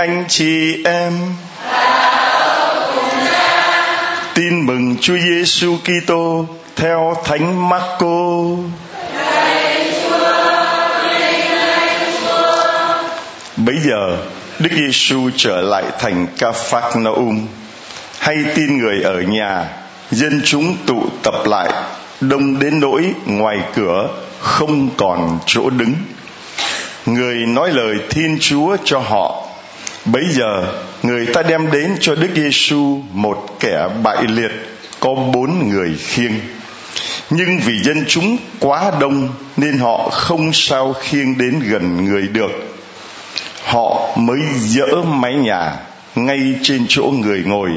Anh chị em. Tin mừng Chúa Giêsu Kitô theo Thánh Marco. Bấy giờ Đức Giêsu trở lại thành Cafarnaum, Hay tin người ở nhà, dân chúng tụ tập lại, đông đến nỗi ngoài cửa không còn chỗ đứng. Người nói lời Thiên Chúa cho họ. Bấy giờ, người ta đem đến cho Đức Giêsu một kẻ bại liệt, có bốn người khiêng. Nhưng vì dân chúng quá đông nên họ không sao khiêng đến gần người được họ mới dỡ mái nhà ngay trên chỗ người ngồi,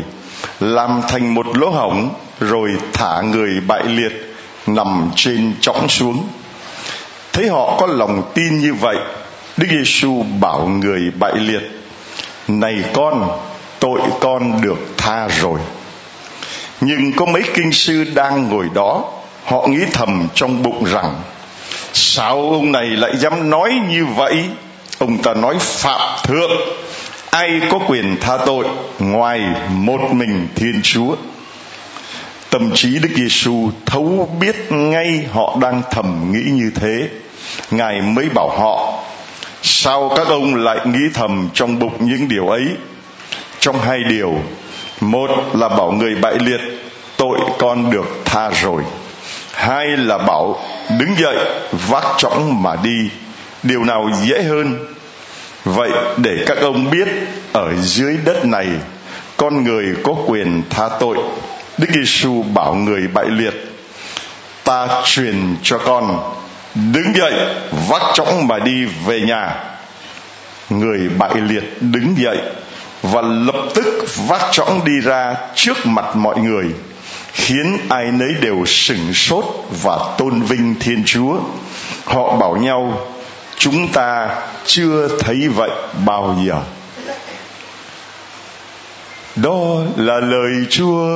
làm thành một lỗ hổng rồi thả người bại liệt nằm trên chõng xuống thấy họ có lòng tin như vậy, đức giêsu bảo người bại liệt này con, tội con được tha rồi. Nhưng có mấy kinh sư đang ngồi đó, họ nghĩ thầm trong bụng rằng, sao ông này lại dám nói như vậy? Ông ta nói phạm thượng. Ai có quyền tha tội ngoài một mình thiên chúa? Tâm trí đức giêsu thấu biết ngay họ đang thầm nghĩ như thế. Ngài mới bảo họ sao các ông lại nghĩ thầm trong bụng những điều ấy? Trong hai điều. Một là bảo người bại liệt, tội con được tha rồi. Hai là bảo đứng dậy, vác chõng mà đi. Điều nào dễ hơn? Vậy để các ông biết, ở dưới đất này, con người có quyền tha tội. Đức giêsu bảo người bại liệt, ta truyền cho con đứng dậy, vác chõng mà đi về nhà. Người bại liệt đứng dậy và lập tức vác chõng đi ra trước mặt mọi người, khiến ai nấy đều sửng sốt và tôn vinh thiên chúa. Họ bảo nhau, chúng ta chưa thấy vậy bao giờ. Đó là lời chúa.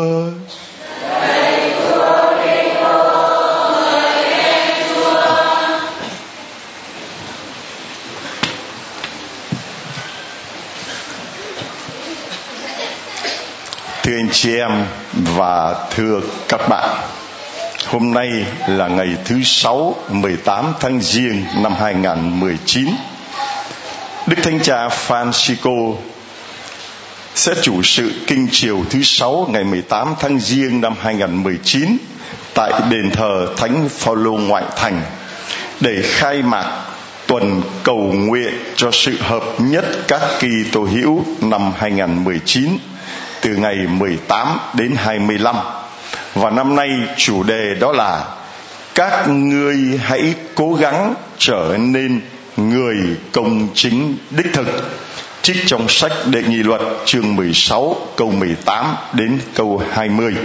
Thưa anh chị em và thưa các bạn. Hôm nay là ngày thứ sáu 18 tháng Giêng năm 2019 Đức Thánh Cha Francisco sẽ chủ sự kinh chiều thứ sáu ngày 18 tháng Giêng năm 2019 tại đền thờ Thánh Phaolô ngoại thành để khai mạc tuần cầu nguyện cho sự hợp nhất các kỳ tổ hữu năm 2019 từ ngày 18 đến 25 và năm nay chủ đề đó là các ngươi hãy cố gắng trở nên người công chính đích thực. Trích trong sách đệ nhị luật chương 16 câu 18 đến câu 20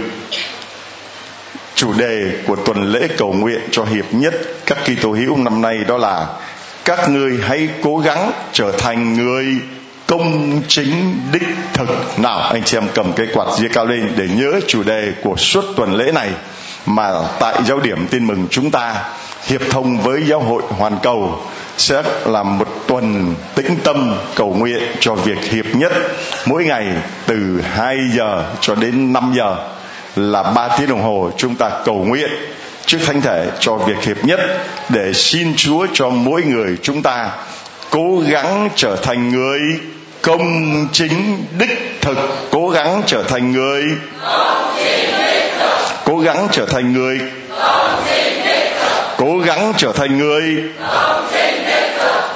chủ đề của tuần lễ cầu nguyện cho hiệp nhất các Kitô hữu năm nay đó là các ngươi hãy cố gắng trở thành người công chính đích thực. Nào, anh chị em cầm cái quạt giơ cao lên để nhớ chủ đề của suốt tuần lễ này. Mà tại giáo điểm tin mừng chúng ta, hiệp thông với giáo hội hoàn cầu sẽ làm một tuần tĩnh tâm cầu nguyện cho việc hiệp nhất. Mỗi ngày từ 2 giờ cho đến 5 giờ là 3 tiếng đồng hồ chúng ta cầu nguyện trước thánh thể cho việc hiệp nhất để xin Chúa cho mỗi người chúng ta cố gắng trở thành người công chính đích thực, cố gắng trở thành người. Cố gắng trở thành người. Cố gắng trở thành người.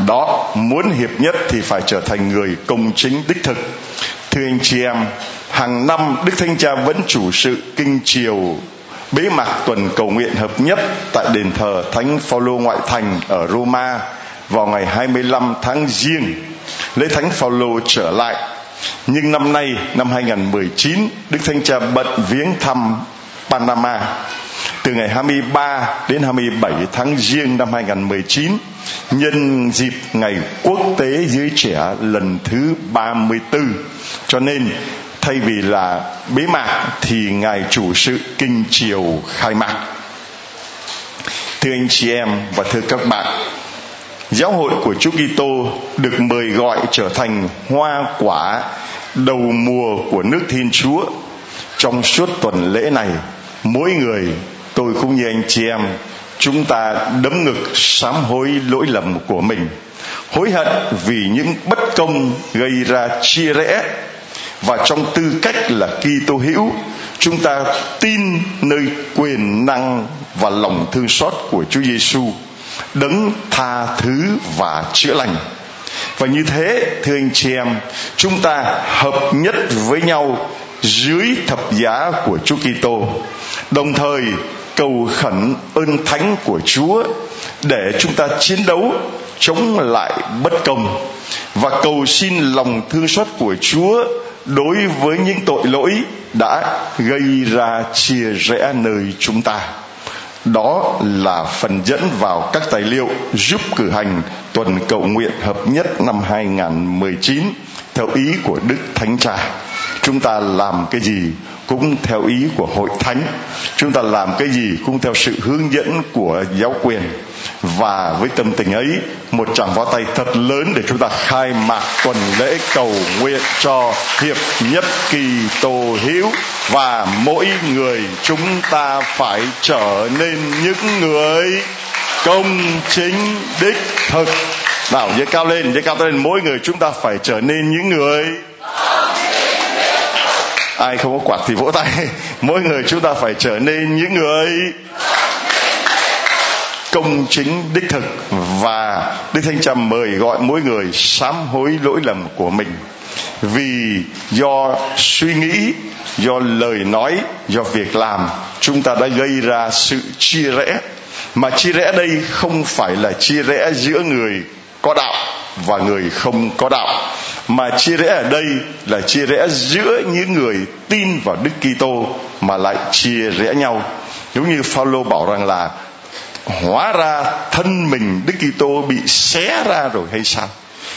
Đó, muốn hiệp nhất thì phải trở thành người công chính đích thực. Thưa anh chị em, hàng năm đức thánh cha vẫn chủ sự kinh triều, bế mạc tuần cầu nguyện hợp nhất tại đền thờ thánh phaolô ngoại thành ở Roma vào ngày 25 tháng Giêng lễ thánh Phaolô trở lại. Nhưng năm nay, năm 2019, Đức Thánh Cha bận viếng thăm Panama. Từ ngày 23 đến 27 tháng Giêng năm 2019 nhân dịp ngày quốc tế giới trẻ lần thứ 34 cho nên thay vì là bế mạc thì ngài chủ sự kinh triều khai mạc. Thưa anh chị em và thưa các bạn giáo hội của Chúa Kitô được mời gọi trở thành hoa quả đầu mùa của nước Thiên Chúa. Trong suốt tuần lễ này, mỗi người, tôi cũng như anh chị em, chúng ta đấm ngực sám hối lỗi lầm của mình. Hối hận vì những bất công gây ra chia rẽ. Và trong tư cách là Kitô hữu, chúng ta tin nơi quyền năng và lòng thương xót của Chúa Giêsu đấng tha thứ và chữa lành. Và như thế, thưa anh chị em, chúng ta hợp nhất với nhau dưới thập giá của Chúa Kitô. Đồng thời, cầu khẩn ơn thánh của Chúa để chúng ta chiến đấu, chống lại bất công. Và cầu xin lòng thương xót của Chúa đối với những tội lỗi đã gây ra chia rẽ nơi chúng ta đó là phần dẫn vào các tài liệu giúp cử hành tuần cầu nguyện hợp nhất năm 2019 theo ý của Đức Thánh Cha. Chúng ta làm cái gì cũng theo ý của hội thánh chúng ta làm cái gì cũng theo sự hướng dẫn của giáo quyền và với tâm tình ấy, một tràng pháo tay thật lớn để chúng ta khai mạc tuần lễ cầu nguyện cho hiệp nhất kỳ tô hữu và mỗi người chúng ta phải trở nên những người công chính, đích thực. Nào, giơ cao lên, giơ cao lên. Mỗi người chúng ta phải trở nên những người ai không có quạt thì vỗ tay. Mỗi người chúng ta phải trở nên những người công chính đích thực. Và đức thánh cha mời gọi mỗi người sám hối lỗi lầm của mình. Vì do suy nghĩ, do lời nói, do việc làm, chúng ta đã gây ra sự chia rẽ. Mà chia rẽ đây không phải là chia rẽ giữa người có đạo và người không có đạo. Mà chia rẽ ở đây là chia rẽ giữa những người tin vào Đức Kitô mà lại chia rẽ nhau. Giống như Phaolô bảo rằng là hóa ra thân mình Đức Kitô bị xé ra rồi hay sao?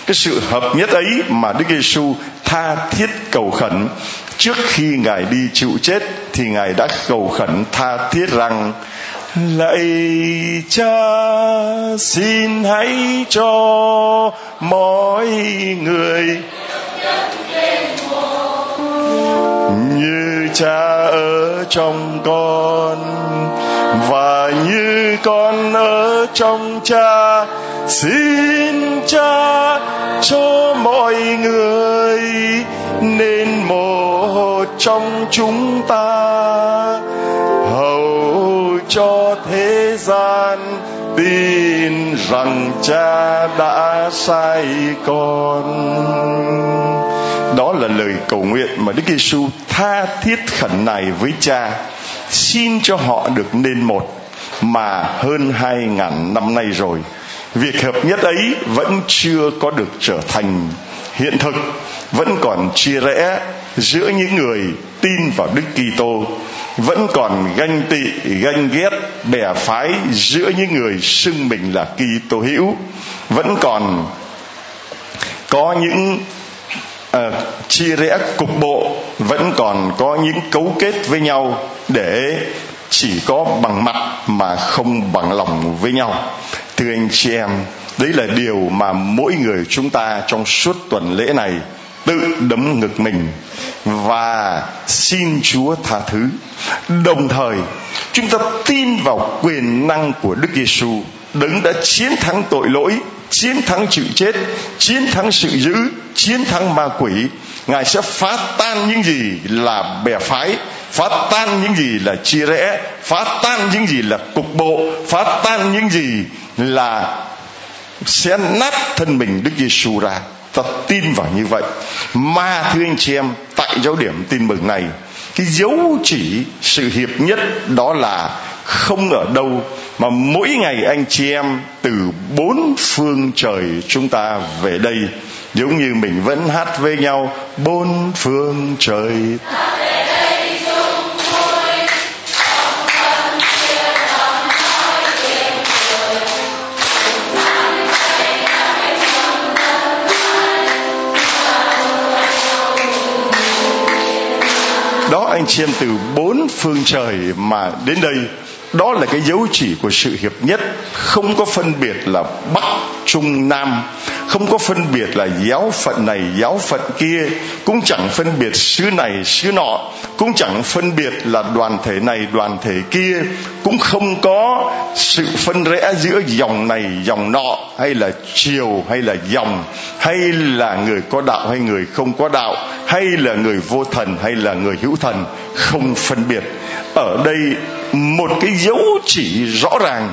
Cái sự hợp nhất ấy mà Đức Giêsu tha thiết cầu khẩn, trước khi ngài đi chịu chết thì ngài đã cầu khẩn tha thiết rằng, lạy cha, xin hãy cho mọi người như cha ở trong con và như con ở trong cha, xin cha cho mọi người nên một trong chúng ta. Hầu cho thế gian tin rằng cha đã sai con. Đó là lời cầu nguyện mà Đức Giêsu tha thiết khẩn này với cha xin cho họ được nên một mà hơn hai ngàn năm nay rồi. Việc hợp nhất ấy vẫn chưa có được trở thành hiện thực, vẫn còn chia rẽ giữa những người tin vào Đức Kitô, vẫn còn ganh tị, ganh ghét, bè phái giữa những người xưng mình là Kitô hữu, vẫn còn có những Ờ, uh, chia rẽ cục bộ vẫn còn có những cấu kết với nhau để chỉ có bằng mặt mà không bằng lòng với nhau thưa anh chị em đấy là điều mà mỗi người chúng ta trong suốt tuần lễ này tự đấm ngực mình và xin Chúa tha thứ. Đồng thời, chúng ta tin vào quyền năng của Đức Giêsu, đấng đã chiến thắng tội lỗi, chiến thắng chịu chết, chiến thắng sự dữ, chiến thắng ma quỷ. Ngài sẽ phá tan những gì là bè phái, phá tan những gì là chia rẽ, phá tan những gì là cục bộ, phá tan những gì là sẽ nát thân mình Đức Giêsu ra ta tin vào như vậy mà thưa anh chị em tại giáo điểm tin mừng này cái dấu chỉ sự hiệp nhất đó là không ở đâu mà mỗi ngày anh chị em từ bốn phương trời chúng ta về đây, giống như mình vẫn hát với nhau, bốn phương trời. Đó, anh chị em từ bốn phương trời mà đến đây đó là cái dấu chỉ của sự hiệp nhất. Không có phân biệt là bắc, trung, nam. Không có phân biệt là giáo phận này, giáo phận kia. Cũng chẳng phân biệt xứ này, xứ nọ. Cũng chẳng phân biệt là đoàn thể này, đoàn thể kia. Cũng không có sự phân rẽ giữa dòng này, dòng nọ, hay là chiều hay là dòng, hay là người có đạo, hay người không có đạo, hay là người vô thần, hay là người hữu thần. Không phân biệt ở đây một cái dấu chỉ rõ ràng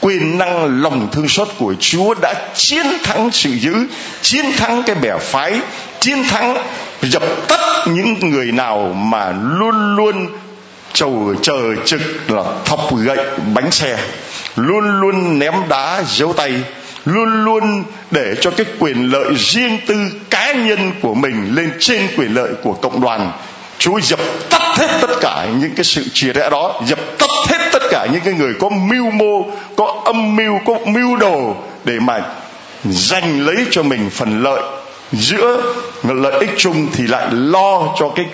quyền năng lòng thương xót của Chúa đã chiến thắng sự dữ, chiến thắng cái bè phái, chiến thắng dập tắt những người nào mà luôn luôn chầu chờ trực là thọc gậy bánh xe, luôn luôn ném đá giấu tay, luôn luôn để cho cái quyền lợi riêng tư cá nhân của mình lên trên quyền lợi của cộng đoàn. Chúa dập tắt hết tất cả những cái sự chia rẽ đó, dập tắt hết tất cả những cái người có mưu mô, có âm mưu, có mưu đồ để mà giành lấy cho mình phần lợi. Giữa lợi ích chung thì lại lo cho cái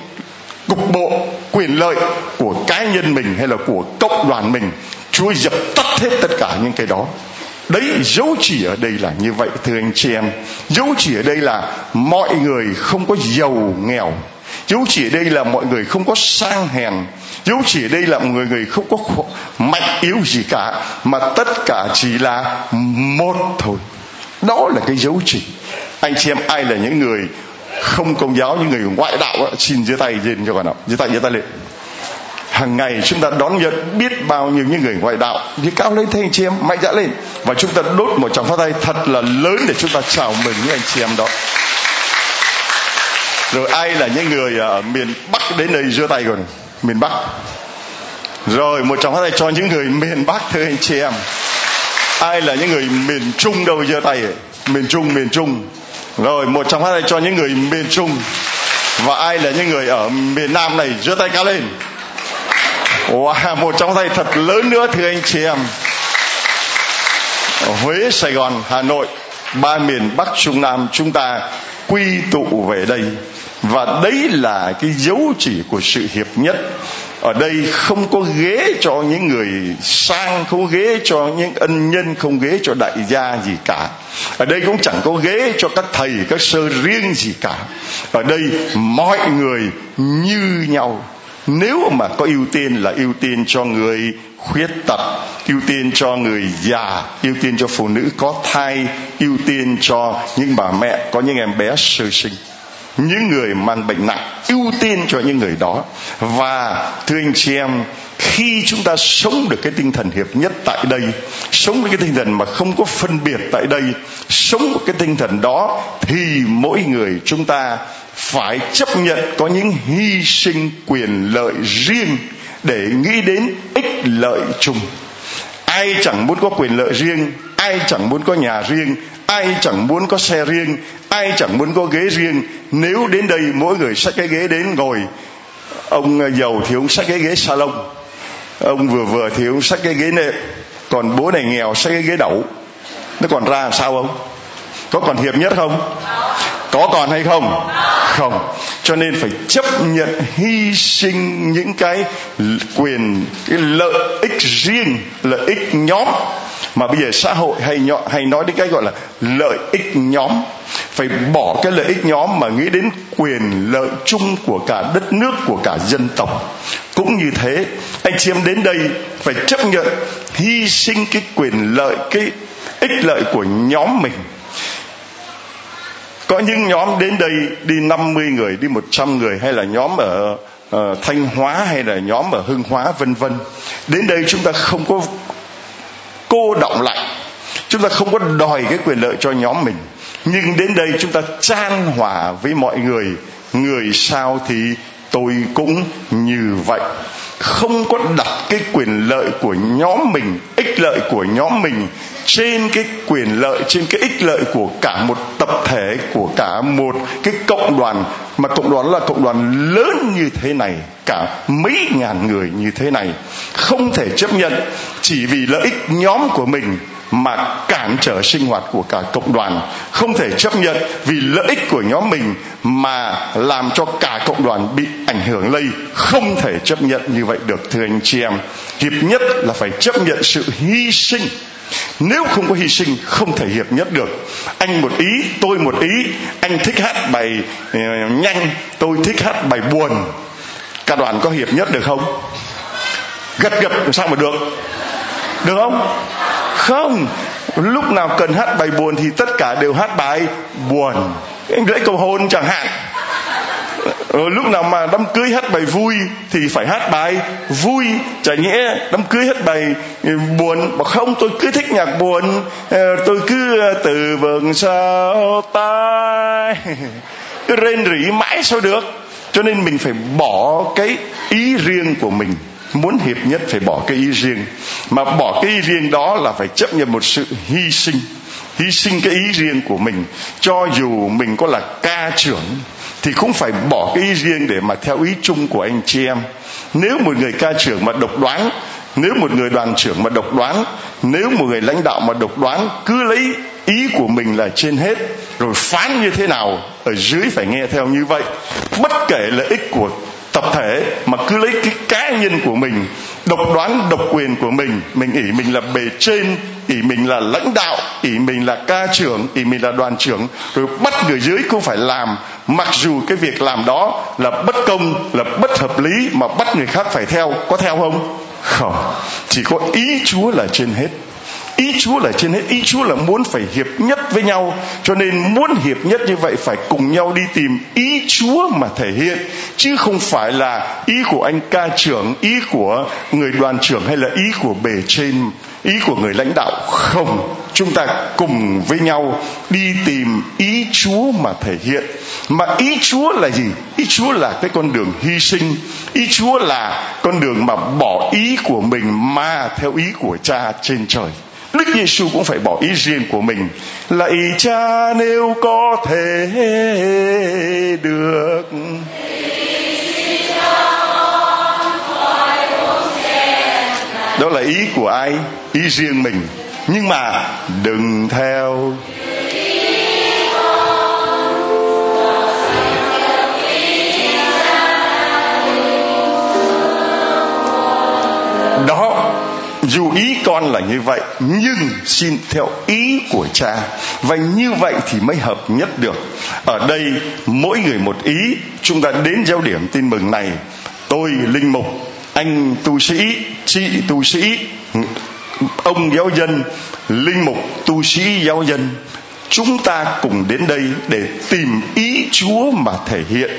cục bộ quyền lợi của cá nhân mình hay là của cộng đoàn mình. Chúa dập tắt hết tất cả những cái đó. Đấy, dấu chỉ ở đây là như vậy, thưa anh chị em. Dấu chỉ ở đây là mọi người không có giàu nghèo dấu chỉ đây là mọi người không có sang hèn. Dấu chỉ đây là mọi người không có mạnh yếu gì cả mà tất cả chỉ là một thôi. Đó là cái dấu chỉ. Anh chị em ai là những người không công giáo những người ngoại đạo đó, xin giơ tay lên cho con nào giơ tay giơ tay lên. Hàng ngày chúng ta đón nhận biết bao nhiêu những người ngoại đạo. Thì cao lên thế anh chị em mạnh dạn lên. Và chúng ta đốt một tràng phát tay thật là lớn để chúng ta chào mừng những anh chị em đó rồi ai là những người à, ở miền bắc đến đây giơ tay rồi miền bắc. Rồi, một trong hai tay cho những người miền bắc, thưa anh chị em. Ai là những người miền trung đâu giơ tay miền trung miền trung. Rồi, một trong hai tay cho những người miền trung. Và ai là những người ở miền nam này giơ tay cao lên? Wow, một trong tay thật lớn nữa, thưa anh chị em. Ở huế, sài gòn, hà nội, ba miền bắc trung nam chúng ta quy tụ về đây và đấy là cái dấu chỉ của sự hiệp nhất. Ở đây không có ghế cho những người sang, không ghế cho những ân nhân, không ghế cho đại gia gì cả. Ở đây cũng chẳng có ghế cho các thầy, các sơ riêng gì cả. Ở đây mọi người như nhau. Nếu mà có ưu tiên là ưu tiên cho người khuyết tật, ưu tiên cho người già, ưu tiên cho phụ nữ có thai, ưu tiên cho những bà mẹ, có những em bé sơ sinh những người mang bệnh nặng, ưu tiên cho những người đó. Và, thưa anh chị em, khi chúng ta sống được cái tinh thần hiệp nhất tại đây, sống với cái tinh thần mà không có phân biệt tại đây, sống với cái tinh thần đó, thì mỗi người chúng ta phải chấp nhận có những hy sinh quyền lợi riêng để nghĩ đến ích lợi chung ai chẳng muốn có quyền lợi riêng, ai chẳng muốn có nhà riêng, ai chẳng muốn có xe riêng, ai chẳng muốn có ghế riêng. Nếu đến đây mỗi người xách cái ghế đến ngồi. Ông ờ, giàu thì ông xách cái ghế salon. Ông vừa vừa thì ông xách cái ghế nệm. Còn bố này nghèo, xách cái ghế đẩu nó còn ra làm sao không? Có còn hiệp nhất không? Có còn hay không? Không. Cho nên phải chấp nhận hy sinh những cái quyền cái lợi ích riêng lợi ích nhóm. Mà bây giờ xã hội hay nhọ, hay nói đến cái gọi là lợi ích nhóm. Phải bỏ cái lợi ích nhóm mà nghĩ đến quyền lợi chung của cả đất nước của cả dân tộc. Cũng như thế anh chị em đến đây phải chấp nhận hy sinh cái quyền lợi cái ích lợi của nhóm mình có những nhóm đến đây đi 50 người đi 100 người hay là nhóm ở uh, Thanh Hóa hay là nhóm ở Hưng Hóa vân vân. Đến đây chúng ta không có cô động lại. Chúng ta không có đòi cái quyền lợi cho nhóm mình. Nhưng đến đây chúng ta chan hòa với mọi người. Người sao thì tôi cũng như vậy không có đặt cái quyền lợi của nhóm mình, ích lợi của nhóm mình trên cái quyền lợi, trên cái ích lợi của cả một tập thể, của cả một cái cộng đoàn. Mà cộng đoàn là cộng đoàn lớn như thế này, cả mấy ngàn người như thế này, không thể chấp nhận. Chỉ vì lợi ích nhóm của mình mà cản trở sinh hoạt của cả cộng đoàn. Không thể chấp nhận vì lợi ích của nhóm mình mà làm cho cả cộng đoàn bị ảnh hưởng lây. Không thể chấp nhận như vậy được, thưa anh chị em. Hiệp nhất là phải chấp nhận sự hy sinh. Nếu không có hy sinh, không thể hiệp nhất được. Anh một ý, tôi một ý. Anh thích hát bài ờ, nhanh, tôi thích hát bài buồn. Cả đoàn có hiệp nhất được không? Gật gật sao mà được? Được không? Không lúc nào cần hát bài buồn thì tất cả đều hát bài buồn. Anh lễ cầu hôn chẳng hạn. Ừ, lúc nào mà đám cưới hát bài vui thì phải hát bài vui. Chả nghĩa đám cưới hát bài ừ, buồn mà không tôi cứ thích nhạc buồn. Ờ, tôi cứ ờ, từ vườn sao tai. Cứ rên rỉ mãi sao được. Cho nên mình phải bỏ cái ý riêng của mình muốn hiệp nhất phải bỏ cái ý riêng. Mà bỏ cái ý riêng đó là phải chấp nhận một sự hy sinh. Hy sinh cái ý riêng của mình. Cho dù mình có là ca trưởng, thì cũng phải bỏ cái ý riêng để mà theo ý chung của anh chị em. Nếu một người ca trưởng mà độc đoán, nếu một người đoàn trưởng mà độc đoán, nếu một người lãnh đạo mà độc đoán, cứ lấy ý của mình là trên hết, rồi phán như thế nào, ở dưới phải nghe theo như vậy. Bất kể lợi ích của tập thể mà cứ lấy cái cá nhân của mình, độc đoán độc quyền của mình mình ỷ mình là bề trên, ỷ mình là lãnh đạo, ỷ mình là ca trưởng, ỷ mình là đoàn trưởng, rồi bắt người dưới cũng phải làm. Mặc dù cái việc làm đó là bất công, là bất hợp lý mà bắt người khác phải theo, có theo không? Không. Chỉ có ý chúa là trên hết ý chúa là trên hết. Ý chúa là muốn phải hiệp nhất với nhau, cho nên muốn hiệp nhất như vậy phải cùng nhau đi tìm ý chúa mà thể hiện, chứ không phải là ý của anh ca trưởng, ý của người đoàn trưởng hay là ý của bề trên, ý của người lãnh đạo. Không. Chúng ta cùng với nhau đi tìm ý chúa mà thể hiện. Mà ý chúa là gì? Ý chúa là cái con đường hy sinh. Ý chúa là con đường mà bỏ ý của mình mà theo ý của cha trên trời. Đức Giêsu cũng phải bỏ ý riêng của mình. Lạy cha nếu có thể được. Đó là ý của ai? Ý riêng mình. Nhưng mà đừng theo dù ý con là như vậy, nhưng xin theo ý của cha. Và như vậy thì mới hợp nhất được. Ở đây, mỗi người một ý. Chúng ta đến giao điểm tin mừng này. Tôi, linh mục, anh tu sĩ, chị tu sĩ, ông giáo dân, linh mục tu sĩ giáo dân. Chúng ta cùng đến đây để tìm ý chúa mà thể hiện.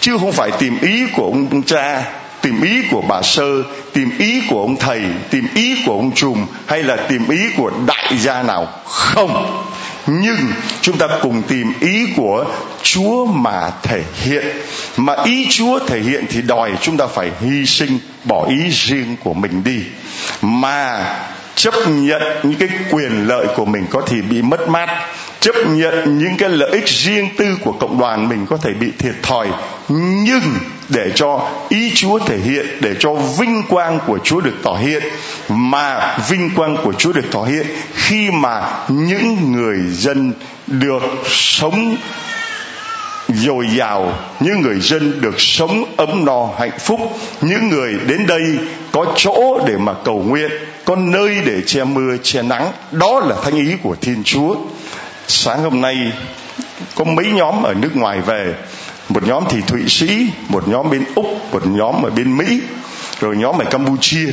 Chứ không phải tìm ý của ông cha tìm ý của bà sơ, tìm ý của ông thầy, tìm ý của ông trùm, hay là tìm ý của đại gia nào? Không. Nhưng chúng ta cùng tìm ý của chúa mà thể hiện. Mà ý chúa thể hiện thì đòi chúng ta phải hy sinh, bỏ ý riêng của mình đi. Mà chấp nhận những cái quyền lợi của mình có thể bị mất mát chấp nhận những cái lợi ích riêng tư của cộng đoàn mình có thể bị thiệt thòi, nhưng để cho ý Chúa thể hiện, để cho vinh quang của Chúa được tỏ hiện, mà vinh quang của Chúa được tỏ hiện khi mà những người dân được sống dồi dào, những người dân được sống ấm no, hạnh phúc, những người đến đây có chỗ để mà cầu nguyện, có nơi để che mưa, che nắng, đó là thanh ý của thiên chúa sáng hôm nay, có mấy nhóm ở nước ngoài về. Một nhóm thì thụy sĩ, một nhóm bên úc, một nhóm ở bên mỹ, rồi nhóm ở campuchia.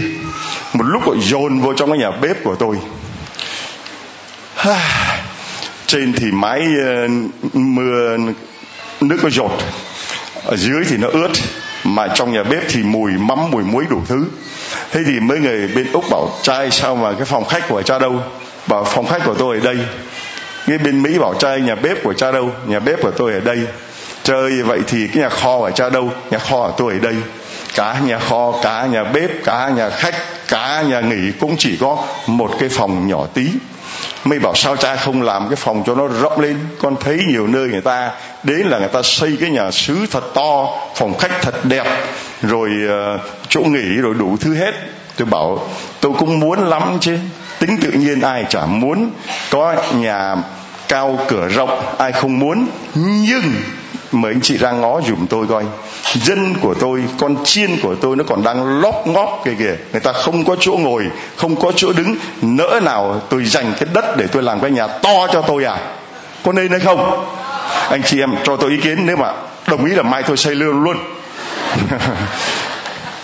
Một lúc gọi dồn vô trong cái nhà bếp của tôi. Trên thì mái ờ, mưa nước nó giọt, ở dưới thì nó ướt, mà trong nhà bếp thì mùi mắm, mùi muối đủ thứ. Thế thì mấy người bên úc bảo, trai, sao mà cái phòng khách của cha đâu? Bảo, phòng khách của tôi ở đây cái bên mỹ bảo trai nhà bếp của cha đâu? Nhà bếp của tôi ở đây. Chơi vậy thì cái nhà kho ở cha đâu? Nhà kho ở tôi ở đây. Cả nhà kho, cả nhà bếp, cả nhà khách, cả nhà nghỉ cũng chỉ có một cái phòng nhỏ tí. Mới bảo sao cha không làm cái phòng cho nó rộng lên? Con thấy nhiều nơi người ta, đến là người ta xây cái nhà xứ thật to, phòng khách thật đẹp, rồi ờ, chỗ nghỉ rồi đủ thứ hết. Tôi bảo, tôi cũng muốn lắm chứ tính tự nhiên ai chả muốn, có nhà cao cửa rộng ai không muốn. Nhưng mời anh chị ra ngó dùm tôi coi, dân của tôi, con chiên của tôi nó còn đang lóp ngóp kìa kìa. Người ta không có chỗ ngồi, không có chỗ đứng, nỡ nào tôi dành cái đất để tôi làm cái nhà to cho tôi à? Có nên hay không? Anh chị em, cho tôi ý kiến, nếu mà đồng ý là mai tôi xây luôn luôn.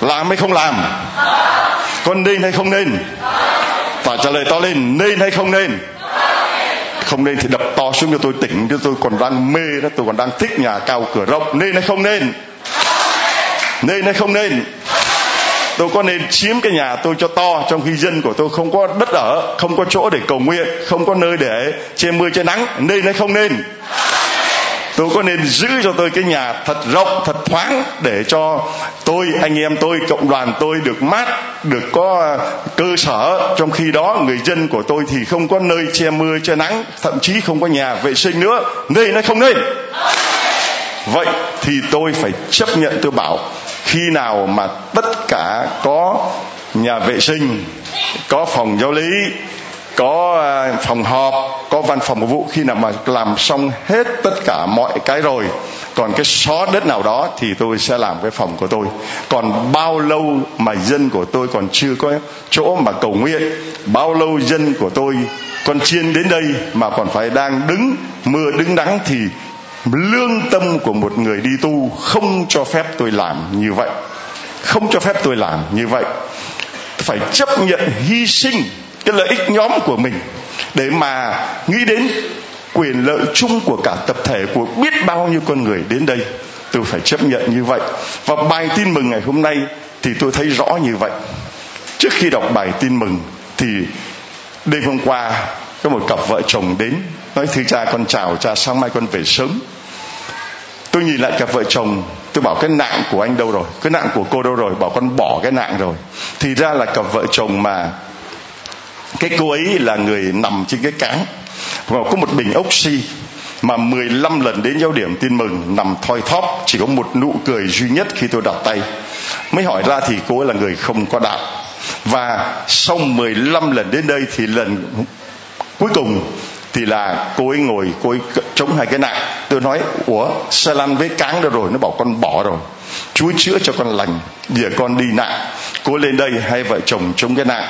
Làm hay không làm? Con nên hay không nên? Phải trả lời to lên, nên hay không nên? Không nên thì đập to xuống cho tôi tỉnh cho tôi còn đang mê đó, tôi còn đang thích nhà cao cửa rộng. Nên hay không nên? Nên hay không nên? Tôi có nên chiếm cái nhà tôi cho to trong khi dân của tôi không có đất ở, không có chỗ để cầu nguyện, không có nơi để che mưa che nắng? Nên hay không nên? Tôi có nên giữ cho tôi cái nhà thật rộng, thật thoáng để cho tôi, anh em tôi, cộng đoàn tôi được mát, được có cơ sở? Trong khi đó, người dân của tôi thì không có nơi che mưa, che nắng, thậm chí không có nhà vệ sinh nữa. Nên nó không nên. Vậy thì tôi phải chấp nhận, tôi bảo, khi nào mà tất cả có nhà vệ sinh, có phòng giáo lý có ờ, phòng họp, có văn phòng vụ khi nào mà làm xong hết tất cả mọi cái rồi, còn cái xó đất nào đó thì tôi sẽ làm cái phòng của tôi. Còn bao lâu mà dân của tôi còn chưa có chỗ mà cầu nguyện, bao lâu dân của tôi còn chiên đến đây mà còn phải đang đứng, mưa đứng nắng thì lương tâm của một người đi tu không cho phép tôi làm như vậy. Không cho phép tôi làm như vậy. Phải chấp nhận hy sinh cái lợi ích nhóm của mình để mà nghĩ đến quyền lợi chung của cả tập thể của biết bao nhiêu con người đến đây. Tôi phải chấp nhận như vậy. Và bài tin mừng ngày hôm nay thì tôi thấy rõ như vậy. Trước khi đọc bài tin mừng thì đêm hôm qua có một cặp vợ chồng đến, nói thưa cha con chào, cha, sáng mai con về sớm. Tôi nhìn lại cặp vợ chồng, tôi bảo cái nạn của anh đâu rồi? Cái nạn của cô đâu rồi? Bảo con bỏ cái nạn rồi. Thì ra là cặp vợ chồng mà cái cô ấy là người nằm trên cái cáng. Và có một bình oxy mà 15 lần đến giáo điểm tin mừng, nằm thoi thóp, chỉ có một nụ cười duy nhất khi tôi đặt tay. Mới hỏi ra thì cô ấy là người không có đạo. Và sau 15 lần đến đây thì lần cuối cùng thì là cô ấy ngồi, cô ấy chống hai cái nạn tôi nói, ủa xe lăn với cáng đâu rồi? Nó bảo con bỏ rồi. Chúa chữa cho con lành để con đi nạn cô ấy lên đây, hai vợ chồng chống cái nạn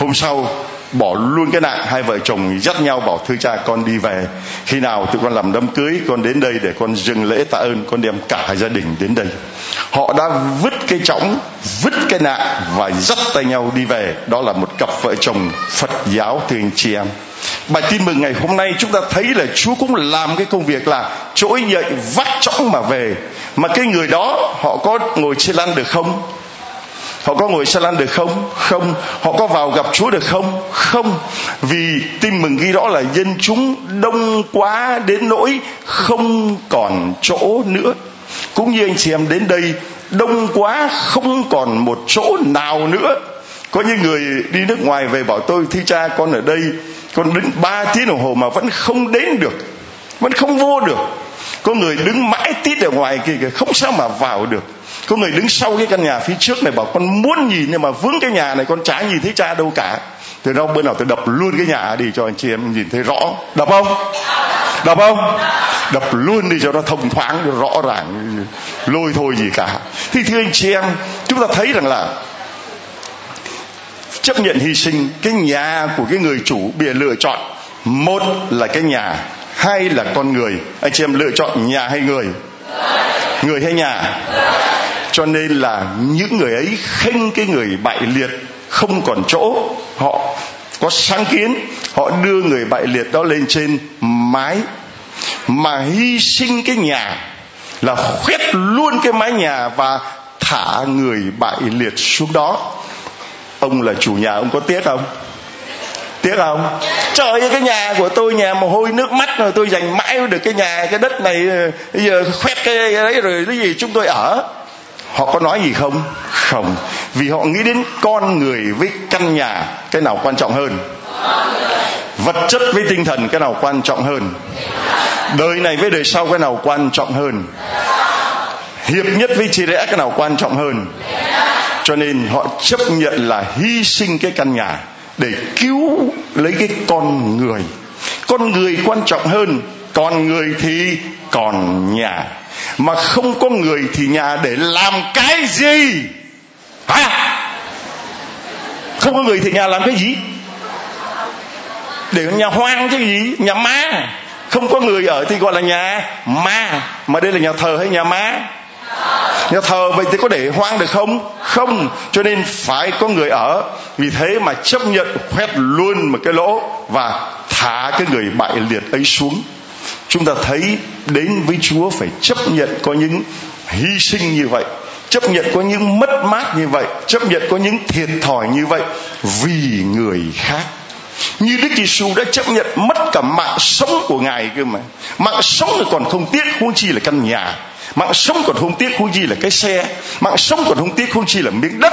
hôm sau, bỏ luôn cái nạn hai vợ chồng dắt nhau bảo thưa cha, con đi về. Khi nào tụi con làm đám cưới, con đến đây để con dâng lễ tạ ơn, con đem cả gia đình đến đây. Họ đã vứt cái chõng, vứt cái nạn và dắt tay nhau đi về. Đó là một cặp vợ chồng phật giáo thưa anh chị em. Bài tin mừng ngày hôm nay chúng ta thấy là chúa cũng làm cái công việc là trỗi dậy vắt chõng mà về. Mà cái người đó, họ có ngồi trên lăn được không? Họ có ngồi xe lan được không? Không. Họ có vào gặp chúa được không? Không. Vì tin mừng ghi rõ là dân chúng đông quá đến nỗi không còn chỗ nữa. Cũng như anh chị em đến đây, đông quá không còn một chỗ nào nữa. Có những người đi nước ngoài về bảo tôi, thi cha, con ở đây. Con đến ba tiếng đồng hồ mà vẫn không đến được, vẫn không vô được. Có người đứng mãi tít ở ngoài kia kìa, không sao mà vào được có người đứng sau cái căn nhà phía trước này bảo, con muốn nhìn nhưng mà vướng cái nhà này, con chả nhìn thấy cha đâu cả. Từ đâu bữa nào tôi đập luôn cái nhà đi cho anh chị em nhìn thấy rõ. Đập không? Đập không? Đập luôn đi cho nó thông thoáng, rõ ràng, lôi thôi gì cả. Thì thưa anh chị em, chúng ta thấy rằng là chấp nhận hy sinh, cái nhà của cái người chủ bìa lựa chọn. Một là cái nhà, hai là con người. Anh chị em lựa chọn nhà hay người? Người hay nhà? Cho nên là những người ấy khinh cái người bại liệt không còn chỗ. Họ có sáng kiến, họ đưa người bại liệt đó lên trên mái. Mà hy sinh cái nhà là khoét luôn cái mái nhà và thả người bại liệt xuống đó. Ông là chủ nhà, ông có tiếc không? Tiếc không? Trời ơi, cái nhà của tôi, nhà mồ hôi, nước mắt rồi, tôi dành mãi được cái nhà, cái đất này, bây giờ khoét cái đấy rồi, cái gì chúng tôi ở? Họ có nói gì không? Không. Vì họ nghĩ đến con người với căn nhà, cái nào quan trọng hơn? Vật chất với tinh thần, cái nào quan trọng hơn? Đời này với đời sau, cái nào quan trọng hơn? Hiệp nhất với chia rẽ, cái nào quan trọng hơn? Cho nên họ chấp nhận là hy sinh cái căn nhà để cứu lấy cái con người. Con người quan trọng hơn, con người thì còn nhà mà không có người thì nhà để làm cái gì? Hả? Không có người thì nhà làm cái gì? Để nhà hoang chứ gì? Nhà ma. Không có người ở thì gọi là nhà ma. Mà đây là nhà thờ hay nhà ma? Nhà thờ vậy thì có để hoang được không? Không. Cho nên phải có người ở. Vì thế mà chấp nhận khoét luôn một cái lỗ và thả cái người bại liệt ấy xuống chúng ta thấy đến với chúa phải chấp nhận có những hy sinh như vậy, chấp nhận có những mất mát như vậy, chấp nhận có những thiệt thòi như vậy vì người khác. Như Đức Giêsu đã chấp nhận mất cả mạng sống của ngài cơ mà. Mạng sống thì còn không tiếc, huống chi là căn nhà. Mạng sống còn không tiếc, huống chi là cái xe. Mạng sống còn không tiếc, huống chi là miếng đất.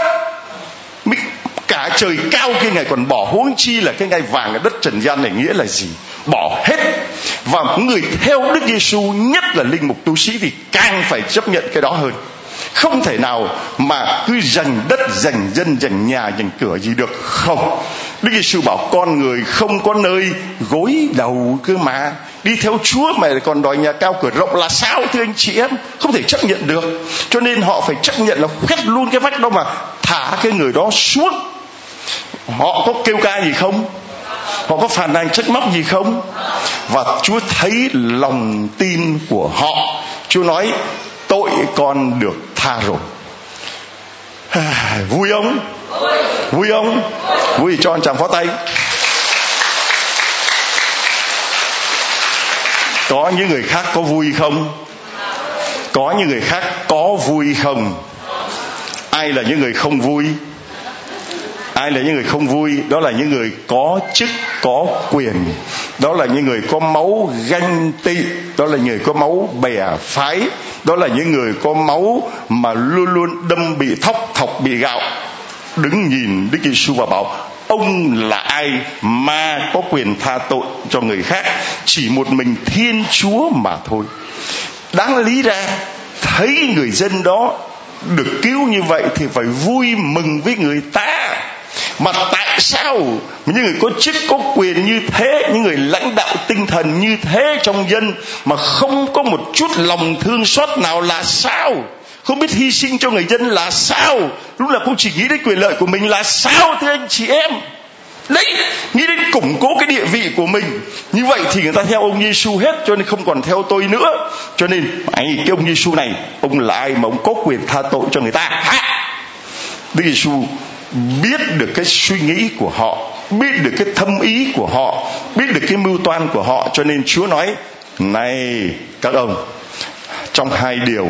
Cả trời cao kia ngài còn bỏ, huống chi là cái ngai vàng ở đất trần gian này nghĩa là gì? Bỏ hết và người theo Đức Giêsu nhất là linh mục tu sĩ, thì càng phải chấp nhận cái đó hơn. Không thể nào mà cứ dành đất, dành dân, dành nhà, dành cửa gì được. Không. Đức giêsu bảo con người không có nơi gối đầu cơ mà. Đi theo chúa mà còn đòi nhà cao cửa rộng là sao, thưa anh chị em? Không thể chấp nhận được. Cho nên họ phải chấp nhận là khoét luôn cái vách đó mà thả cái người đó xuống. Họ có kêu ca gì không? Họ có phản nàn trách móc gì không? Và chúa thấy lòng tin của họ. Chúa nói, tội con được tha rồi. À, vui không? Vui không? Vui, cho anh chàng phó tay. Có những người khác có vui không? Có những người khác có vui không? Ai là những người không vui? Ai là những người không vui, đó là những người có chức, có quyền. Đó là những người có máu ganh tị, đó là những người có máu bè phái, đó là những người có máu mà luôn luôn đâm bị thóc, thọc bị gạo. Đứng nhìn Đức Giêsu và bảo, ông là ai mà có quyền tha tội cho người khác? Chỉ một mình Thiên Chúa mà thôi. Đáng lý ra, thấy người dân đó được cứu như vậy thì phải vui mừng với người ta mà tại sao những người có chức, có quyền như thế, những người lãnh đạo tinh thần như thế trong dân mà không có một chút lòng thương xót nào là sao? Không biết hy sinh cho người dân là sao? Lúc nào cũng chỉ nghĩ đến quyền lợi của mình là sao thưa anh chị em? Đấy, nghĩ đến củng cố cái địa vị của mình. Như vậy thì người ta theo ông Giêsu hết, cho nên không còn theo tôi nữa. Cho nên, anh cái ông Giêsu này, ông là ai mà ông có quyền tha tội cho người ta? Ha Đức Giêsu biết được cái suy nghĩ của họ, biết được cái thâm ý của họ, biết được cái mưu toan của họ. Cho nên chúa nói, này, các ông, trong hai điều,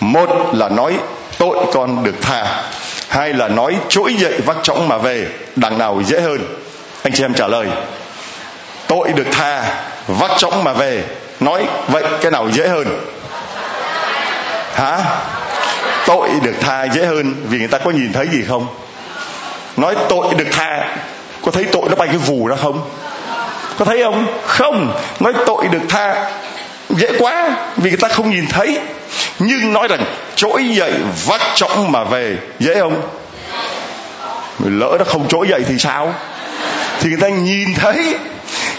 một là nói tội con được tha, hai là nói trỗi dậy vác trống mà về, đằng nào dễ hơn. Anh chị em trả lời, tội được tha, vác trống mà về. Nói, vậy cái nào dễ hơn? Hả? Tội được tha dễ hơn vì người ta có nhìn thấy gì không? Nói tội được tha có thấy tội nó bay cái vù ra không? Có thấy không? Không. Nói tội được tha. Dễ quá, vì người ta không nhìn thấy. Nhưng nói rằng trỗi dậy vác trọng mà về, dễ không? Lỡ nó không trỗi dậy thì sao? Thì người ta nhìn thấy.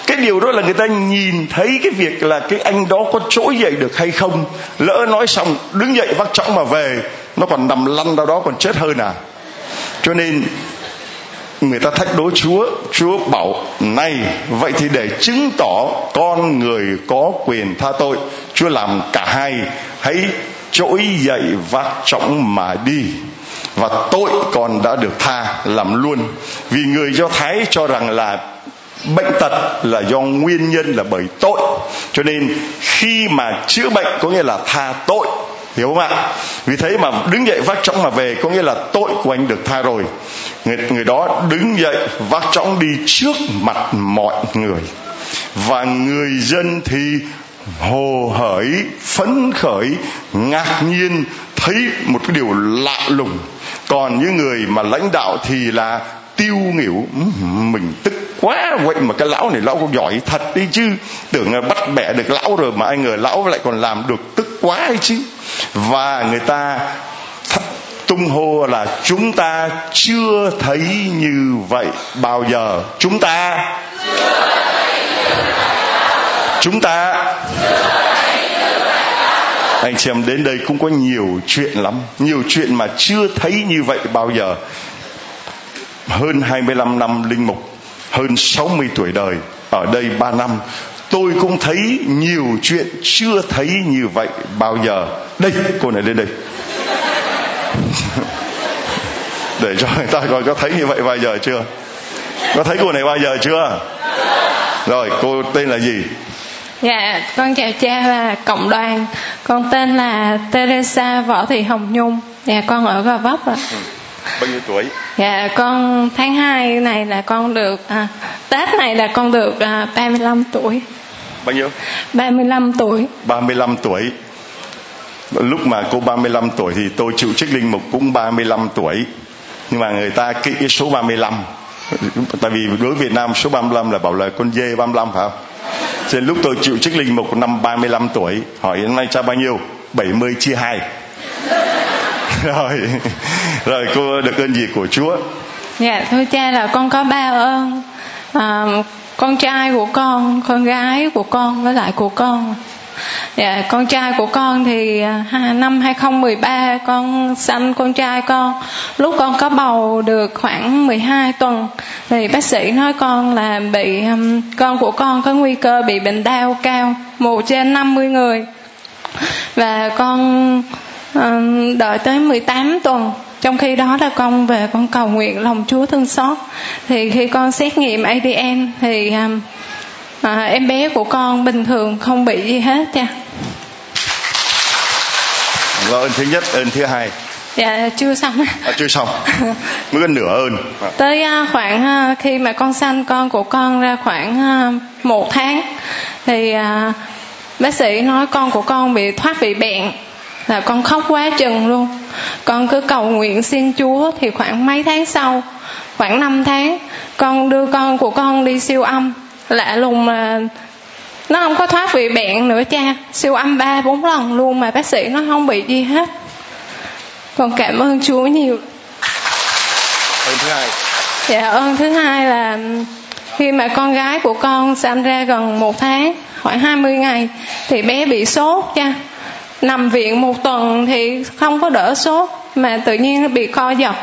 Cái điều đó là người ta nhìn thấy cái việc là cái anh đó có trỗi dậy được hay không? Lỡ nói xong, đứng dậy vác trọng mà về. Nó còn nằm lăn đâu đó, còn chết hơn à? Cho nên người ta thách đố chúa chúa bảo, này, vậy thì để chứng tỏ con người có quyền tha tội, chúa làm cả hai, hãy trỗi dậy vác trọng mà đi, và tội còn đã được tha làm luôn. Vì người do thái cho rằng là bệnh tật là do nguyên nhân là bởi tội. Cho nên khi mà chữa bệnh có nghĩa là tha tội, hiểu không ạ? Vì thế mà đứng dậy vác trọng mà về có nghĩa là tội của anh được tha rồi người, người đó đứng dậy vác trọng đi trước mặt mọi người. Và người dân thì hồ hởi phấn khởi ngạc nhiên thấy một cái điều lạ lùng. Còn những người mà lãnh đạo thì là tiêu nghỉu mình tức quá vậy mà cái lão này lão cũng giỏi thật đi chứ. Tưởng là bắt bẻ được lão rồi mà anh ngờ lão lại còn làm được tức quá ấy chứ. Và người ta tung hô là chúng ta chưa thấy như vậy bao giờ. Chúng ta chúng ta anh chị em, đến đây cũng có nhiều chuyện lắm. Nhiều chuyện mà chưa thấy như vậy bao giờ. Hơn 25 năm linh mục, hơn 60 tuổi đời, ở đây 3 năm, tôi cũng thấy nhiều chuyện chưa thấy như vậy bao giờ. Đây, cô này lên đây để cho người ta coi có thấy như vậy bao giờ chưa có thấy cô này bao giờ chưa rồi cô tên là gì Dạ, con chào cha và cộng đoàn. Con tên là Teresa Võ Thị Hồng Nhung. Dạ, con ở Gò Vấp ạ. Ừ. Bao nhiêu tuổi? Dạ, con tháng 2 này là con được à, Tết này là con được à, 35 tuổi. Bao nhiêu? 35 tuổi. 35 tuổi. Lúc mà cô 35 tuổi thì tôi chịu chức linh mục cũng 35 tuổi. Nhưng mà người ta kỹ số 35 tại vì đối với Việt Nam số 35 là bảo là con dê 35 phải không? Cho nên lúc tôi chịu chức linh mục năm 35 tuổi hỏi hiện nay cha bao nhiêu? 70 chia 2 rồi rồi cô được ơn gì của Chúa? Dạ thưa cha là con có ba ơn. À, con trai của con con gái của con với lại của con. Dạ, con trai của con thì à, năm 2013 con sanh con trai con. Lúc con có bầu được khoảng 12 tuần thì bác sĩ nói con là bị con của con có nguy cơ bị bệnh đau cao, một trên 50 người. Và con đợi tới 18 tuần trong khi đó là con về con cầu nguyện lòng Chúa thương xót thì khi con xét nghiệm ADN thì um, à, em bé của con bình thường không bị gì hết cha và ơn thứ nhất ơn thứ hai. Dạ chưa xong. À, chưa xong. Mới có nửa ơn. Tới uh, khoảng uh, khi mà con sanh con của con ra khoảng uh, một tháng thì uh, bác sĩ nói con của con bị thoát vị bệnh là con khóc quá chừng luôn. Con cứ cầu nguyện xin chúa thì khoảng mấy tháng sau khoảng 5 tháng con đưa con của con đi siêu âm lạ lùng mà nó không có thoát vị bệnh nữa cha. Siêu âm ba bốn lần luôn mà bác sĩ nó không bị gì hết. Con cảm ơn chúa nhiều. Ơn thứ hai. Dạ ơn thứ hai là khi mà con gái của con sinh ra gần một tháng khoảng 20 ngày thì bé bị sốt cha nằm viện một tuần thì không có đỡ sốt mà tự nhiên bị co giật.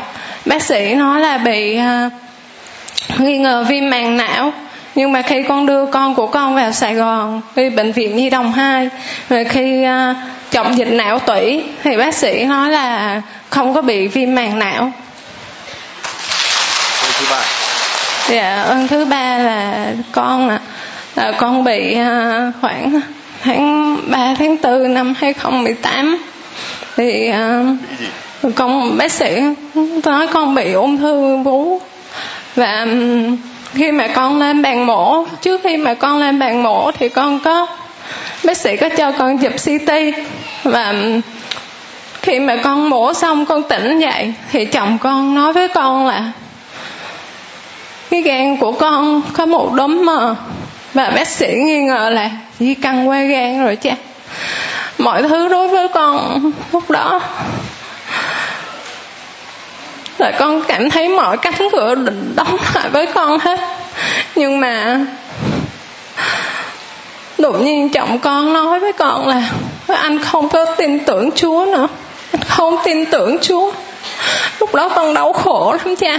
Bác sĩ nói là bị uh, nghi ngờ viêm màng não nhưng mà khi con đưa con của con vào Sài Gòn đi bệnh viện Nhi đồng 2 rồi khi uh, trọng dịch não tủy thì bác sĩ nói là không có bị viêm màng não. Thứ ba. Dạ ơn thứ ba là con à, là con bị uh, khoảng tháng 3 tháng 4 năm 2018 thì uh, con bác sĩ nói con bị ung thư vú. Và khi mà con lên bàn mổ, trước khi mà con lên bàn mổ thì con có, bác sĩ có cho con chụp CT và khi mà con mổ xong, con tỉnh dậy thì chồng con nói với con là, cái gan của con có một đốm mờ. Và bác sĩ nghi ngờ là, di căn qua gan rồi cha mọi thứ đối với con lúc đó là con cảm thấy mọi cánh cửa định đóng lại với con hết. Nhưng mà đột nhiên chồng con nói với con là anh không có tin tưởng chúa nữa. Anh không tin tưởng chúa. Lúc đó con đau khổ lắm cha.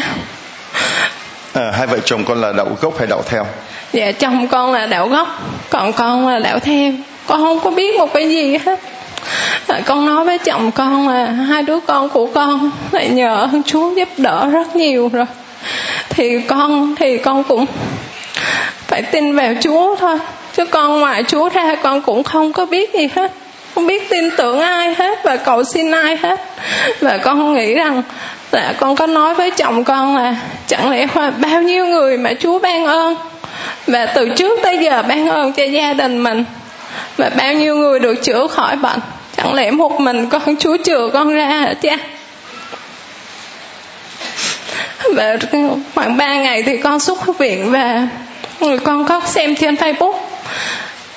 À, hai vợ chồng con là đạo gốc hay đạo theo? Dạ chồng con là đạo gốc còn con là đạo theo. Con không có biết một cái gì hết con nói với chồng con là hai đứa con của con lại nhờ Chúa giúp đỡ rất nhiều rồi. Thì con thì con cũng phải tin vào Chúa thôi. Chứ con ngoài Chúa ra con cũng không có biết gì hết. Không biết tin tưởng ai hết và cầu xin ai hết. Và con nghĩ rằng là con có nói với chồng con là chẳng lẽ bao nhiêu người mà Chúa ban ơn. Và từ trước tới giờ ban ơn cho gia đình mình. Và bao nhiêu người được chữa khỏi bệnh chẳng lẽ một mình con chúa chừa con ra hả cha và khoảng 3 ngày thì con xuất viện và người con có xem trên facebook.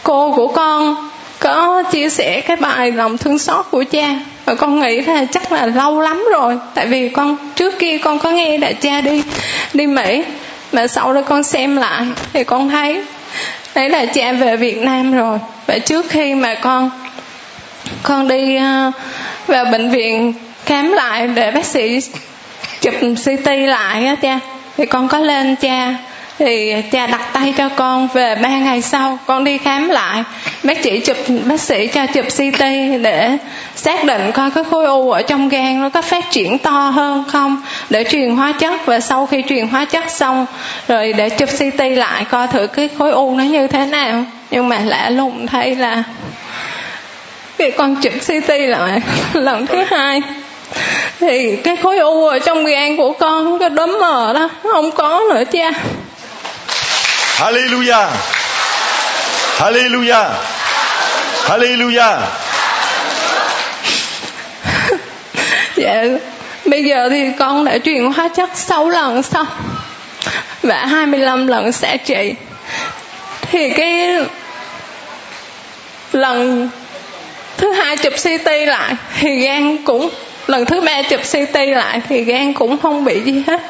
Cô của con có chia sẻ cái bài lòng thương xót của cha. Và con nghĩ là chắc là lâu lắm rồi. Tại vì con, trước kia con có nghe đại cha đi đi mỹ. Mà sau đó con xem lại thì con thấy đấy là cha về việt nam rồi. Và trước khi mà con con đi ờ, vào bệnh viện khám lại để bác sĩ chụp CT lại á cha. Thì con có lên cha. Thì cha đặt tay cho con về ba ngày sau, con đi khám lại. Bác sĩ chụp, bác sĩ cho chụp CT để xác định coi cái khối u ở trong gan nó có phát triển to hơn không. Để truyền hóa chất và sau khi truyền hóa chất xong, rồi để chụp CT lại coi thử cái khối u nó như thế nào. Nhưng mà lạ lùng thấy là khi con chụp CT lại lần thứ hai. Thì cái khối u ở trong gan của con cái đốm mờ đó không có nữa cha. Hallelujah. Hallelujah. Hallelujah. Dạ bây giờ thì con đã truyền hóa chất 6 lần xong. Và 25 lần xạ trị. Thì cái lần thứ hai chụp CT lại thì gan cũng, lần thứ ba chụp CT lại thì gan cũng không bị gì hết.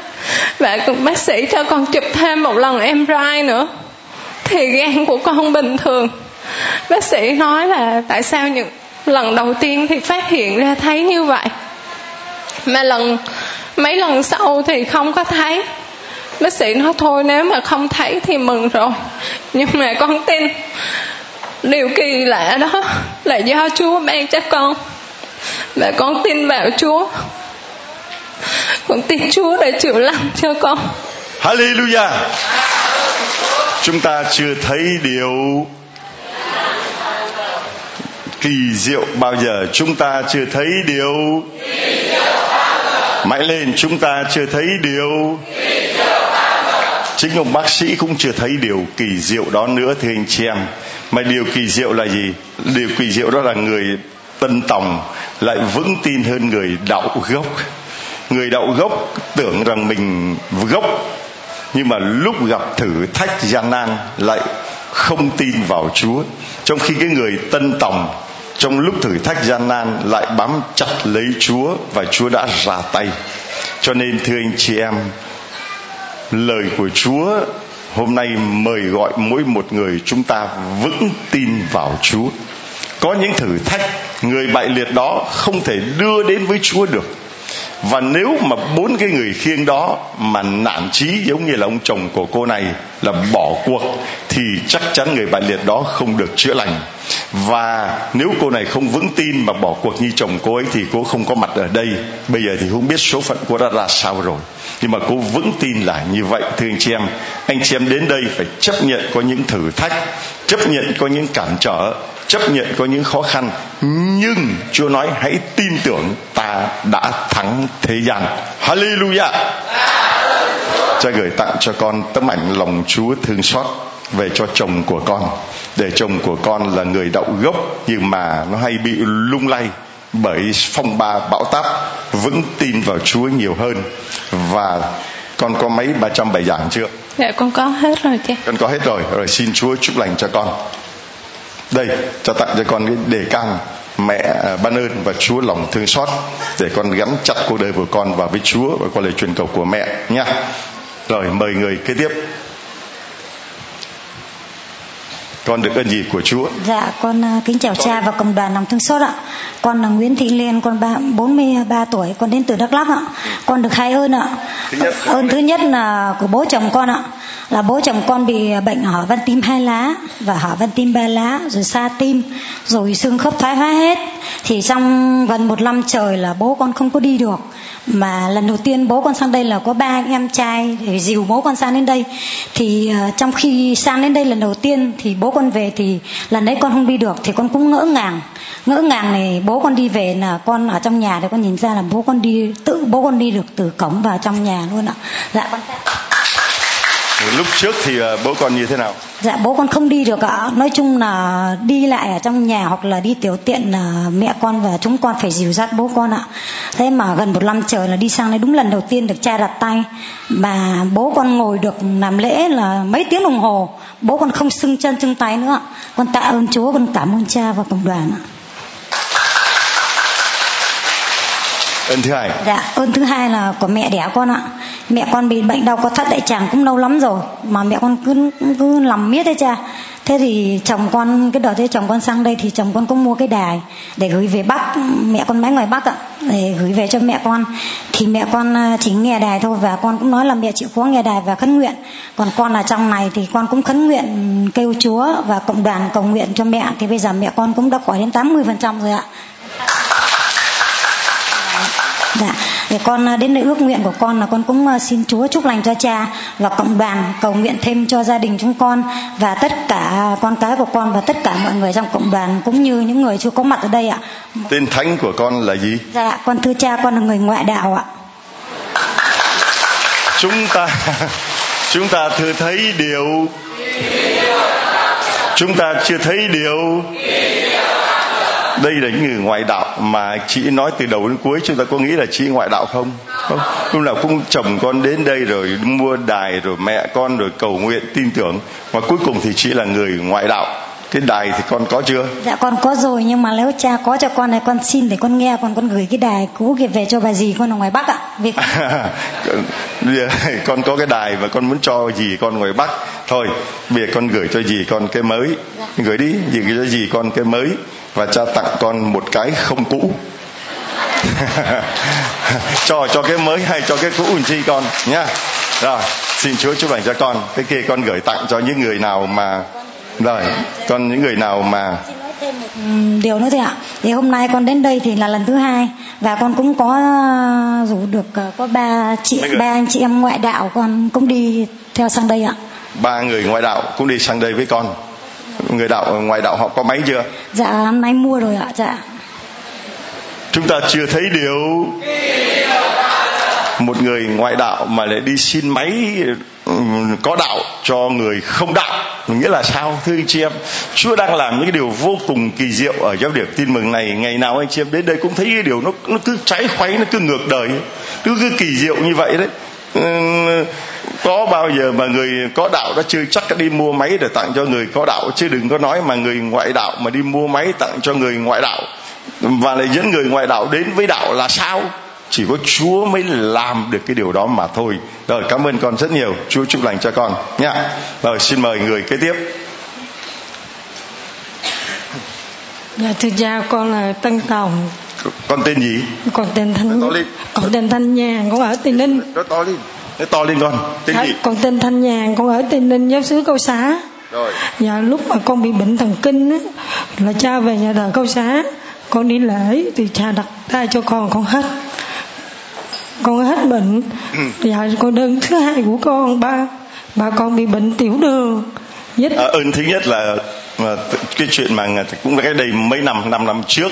Và bác sĩ cho con chụp thêm một lần MRI nữa thì gan của con bình thường. Bác sĩ nói là tại sao những lần đầu tiên thì phát hiện ra thấy như vậy, mà lần, mấy lần sau thì không có thấy. Bác sĩ nói thôi, nếu mà không thấy thì mừng rồi. Nhưng mà con tin điều kỳ lạ đó là do chúa ban cho con và con tin vào chúa. Con tin chúa để chịu lành cho con. Hallelujah. Chúng ta chưa thấy điều kỳ diệu bao giờ. Chúng ta chưa thấy điều mãi lên. Chúng ta chưa thấy điều chính ông bác sĩ cũng chưa thấy điều kỳ diệu đó nữa, thưa anh chị em mà điều kỳ diệu là gì? Điều kỳ diệu đó là người tân tòng lại vững tin hơn người đạo gốc. Người đạo gốc tưởng rằng mình gốc, nhưng mà lúc gặp thử thách gian nan lại không tin vào chúa. Trong khi cái người tân tòng trong lúc thử thách gian nan lại bám chặt lấy chúa và chúa đã ra tay. Cho nên, thưa anh chị em, lời của chúa hôm nay mời gọi mỗi một người chúng ta vững tin vào chúa. Có những thử thách người bại liệt đó không thể đưa đến với chúa được. Và nếu mà bốn cái người khiêng đó mà nản chí giống như là ông chồng của cô này là bỏ cuộc, thì chắc chắn người bại liệt đó không được chữa lành. Và nếu cô này không vững tin mà bỏ cuộc như chồng cô ấy thì cô không có mặt ở đây. Bây giờ thì không biết số phận cô đã ra sao rồi nhưng mà cô vững tin là như vậy, thưa anh chị em. Anh chị em đến đây phải chấp nhận có những thử thách, chấp nhận có những cản trở, chấp nhận có những khó khăn. Nhưng Chúa nói hãy tin tưởng ta đã thắng thế gian. Hallelujah! Cha gửi tặng cho con tấm ảnh lòng Chúa thương xót về cho chồng của con, để chồng của con là người đậu gốc nhưng mà nó hay bị lung lay bởi phong ba bão táp vững tin vào Chúa nhiều hơn và con có mấy ba trăm bài giảng chưa? Dạ con có hết rồi chị. Con có hết rồi, rồi xin Chúa chúc lành cho con đây cho tặng cho con cái đề can mẹ à, ban ơn và Chúa lòng thương xót để con gắn chặt cuộc đời của con vào với Chúa và qua lời truyền cầu của mẹ nha. Rồi mời người kế tiếp. Con được ơn gì của Chúa? Dạ, con à, kính chào cha và cộng đoàn lòng thương xót ạ. Con là Nguyễn Thị Liên, con ba, 43 tuổi, con đến từ Đắk Lắk ạ. Con được hai ơn ạ. Thứ nhất, ơn thứ nhất là của bố chồng con ạ. Là bố chồng con bị bệnh hở van tim hai lá và hở van tim ba lá, rồi xa tim, rồi xương khớp thoái hóa hết. Thì trong gần một năm trời là bố con không có đi được mà lần đầu tiên bố con sang đây là có ba anh em trai để dìu bố con sang đến đây. Thì uh, trong khi sang đến đây lần đầu tiên thì bố con về thì lần đấy con không đi được thì con cũng ngỡ ngàng. Ngỡ ngàng này bố con đi về là con ở trong nhà thì con nhìn ra là bố con đi tự bố con đi được từ cổng vào trong nhà luôn ạ. Dạ con lúc trước thì ờ, bố con như thế nào? Dạ bố con không đi được ạ. Nói chung là đi lại ở trong nhà hoặc là đi tiểu tiện là mẹ con và chúng con phải dìu dắt bố con ạ. Thế mà gần một năm trời là đi sang đây đúng lần đầu tiên được cha đặt tay. Mà bố con ngồi được làm lễ là mấy tiếng đồng hồ. Bố con không sưng chân sưng tay nữa. Con tạ ơn Chúa, con cảm ơn cha và cộng đoàn ạ. Ơn thứ hai. Dạ ơn thứ hai là của mẹ đẻ con ạ. Mẹ con bị bệnh đau có thắt đại tràng cũng lâu lắm rồi, mà mẹ con cứ cứ làm miết đấy cha. Thế thì chồng con, cái đợt đấy chồng con sang đây thì chồng con cũng mua cái đài để gửi về bắc mẹ con mãi ngoài bắc ạ, để gửi về cho mẹ con. Thì mẹ con à, chỉ nghe đài thôi và con cũng nói là mẹ chịu khó nghe đài và khấn nguyện. Còn con ở trong này thì con cũng khấn nguyện, kêu chúa và cộng đoàn cầu nguyện cho mẹ. Thì bây giờ mẹ con cũng đã khỏi đến 80 phần trăm rồi ạ. Dạ, để con à, đến nơi ước nguyện của con là con cũng à, xin Chúa chúc lành cho cha và cộng đoàn cầu nguyện thêm cho gia đình chúng con và tất cả con cái của con và tất cả mọi người trong cộng đoàn cũng như những người chưa có mặt ở đây ạ. tên thánh của con là gì Dạ, con thưa cha con là người ngoại đạo ạ. chúng ta chúng ta thừa thấy điều chúng ta chưa thấy điều đây là những người ngoại đạo mà chị nói từ đầu đến cuối chúng ta có nghĩ là chị ngoại đạo không? Không. Lúc nào cũng chồng con đến đây rồi mua đài rồi mẹ con rồi cầu nguyện tin tưởng. Và cuối cùng thì chị là người ngoại đạo. Cái đài thì con có chưa? Dạ con có rồi nhưng mà nếu cha có cho con này con xin để con nghe còn con gửi cái đài cũ kia về cho bà dì con ở ngoài Bắc ạ. Vì con con có cái đài và con muốn cho gì con ngoài bắc. Thôi bây giờ con gửi cho gì con cái mới. Gửi đi gì gửi cho gì con cái mới và cha tặng con một cái không cũ. Cho cho cái mới hay cho cái cũ làm chi con nhá. Rồi xin chúa chúc lành cho con. Cái kia con gửi tặng cho những người nào mà rồi con những người nào mà điều nữa thôi ạ. Thì hôm nay con đến đây thì là lần thứ hai và con cũng có ờ, rủ được ờ, có ba chị ba anh chị em ngoại đạo con cũng đi theo sang đây ạ. ba người ngoại đạo cũng đi sang đây với con người đạo ngoại đạo họ có máy chưa Dạ năm nay mua rồi ạ. Dạ. chúng ta chưa thấy điều một người ngoại đạo mà lại đi xin máy có đạo cho người không đạo nghĩa là sao thưa anh chị em chúa đang làm những cái điều vô cùng kỳ diệu ở giáo điểm tin mừng này ngày nào anh chị em đến đây cũng thấy cái điều nó nó cứ trái khuấy nó cứ ngược đời cứ cứ kỳ diệu như vậy đấy có bao giờ mà người có đạo đã chưa chắc đã đi mua máy để tặng cho người có đạo chứ đừng có nói mà người ngoại đạo mà đi mua máy tặng cho người ngoại đạo và lại dẫn người ngoại đạo đến với đạo là sao chỉ có Chúa mới làm được cái điều đó mà thôi. Rồi, cảm ơn con rất nhiều. Chúa chúc lành cho con nha. Rồi, xin mời người kế tiếp. Dạ thưa cha, con là Tân Tòng con tên gì? Con tên Thanh Nói to lên. Con tên Thanh Nhàn Con ở Tây Ninh Nói to lên. Nói to lên con. Tên Dạ, gì? Con tên Thanh Nhàn Con ở Tây Ninh giáo xứ Câu Xá Rồi. Dạ lúc mà con bị bệnh thần kinh á, Là cha về nhà thờ Câu Xá Con đi lễ Thì cha đặt tay cho con Con hết Con hết bệnh Dạ con đơn thứ hai của con Ba Ba con bị bệnh tiểu đường Vết À, ơn thứ nhất là cái chuyện mà cũng là cái đây mấy năm năm năm trước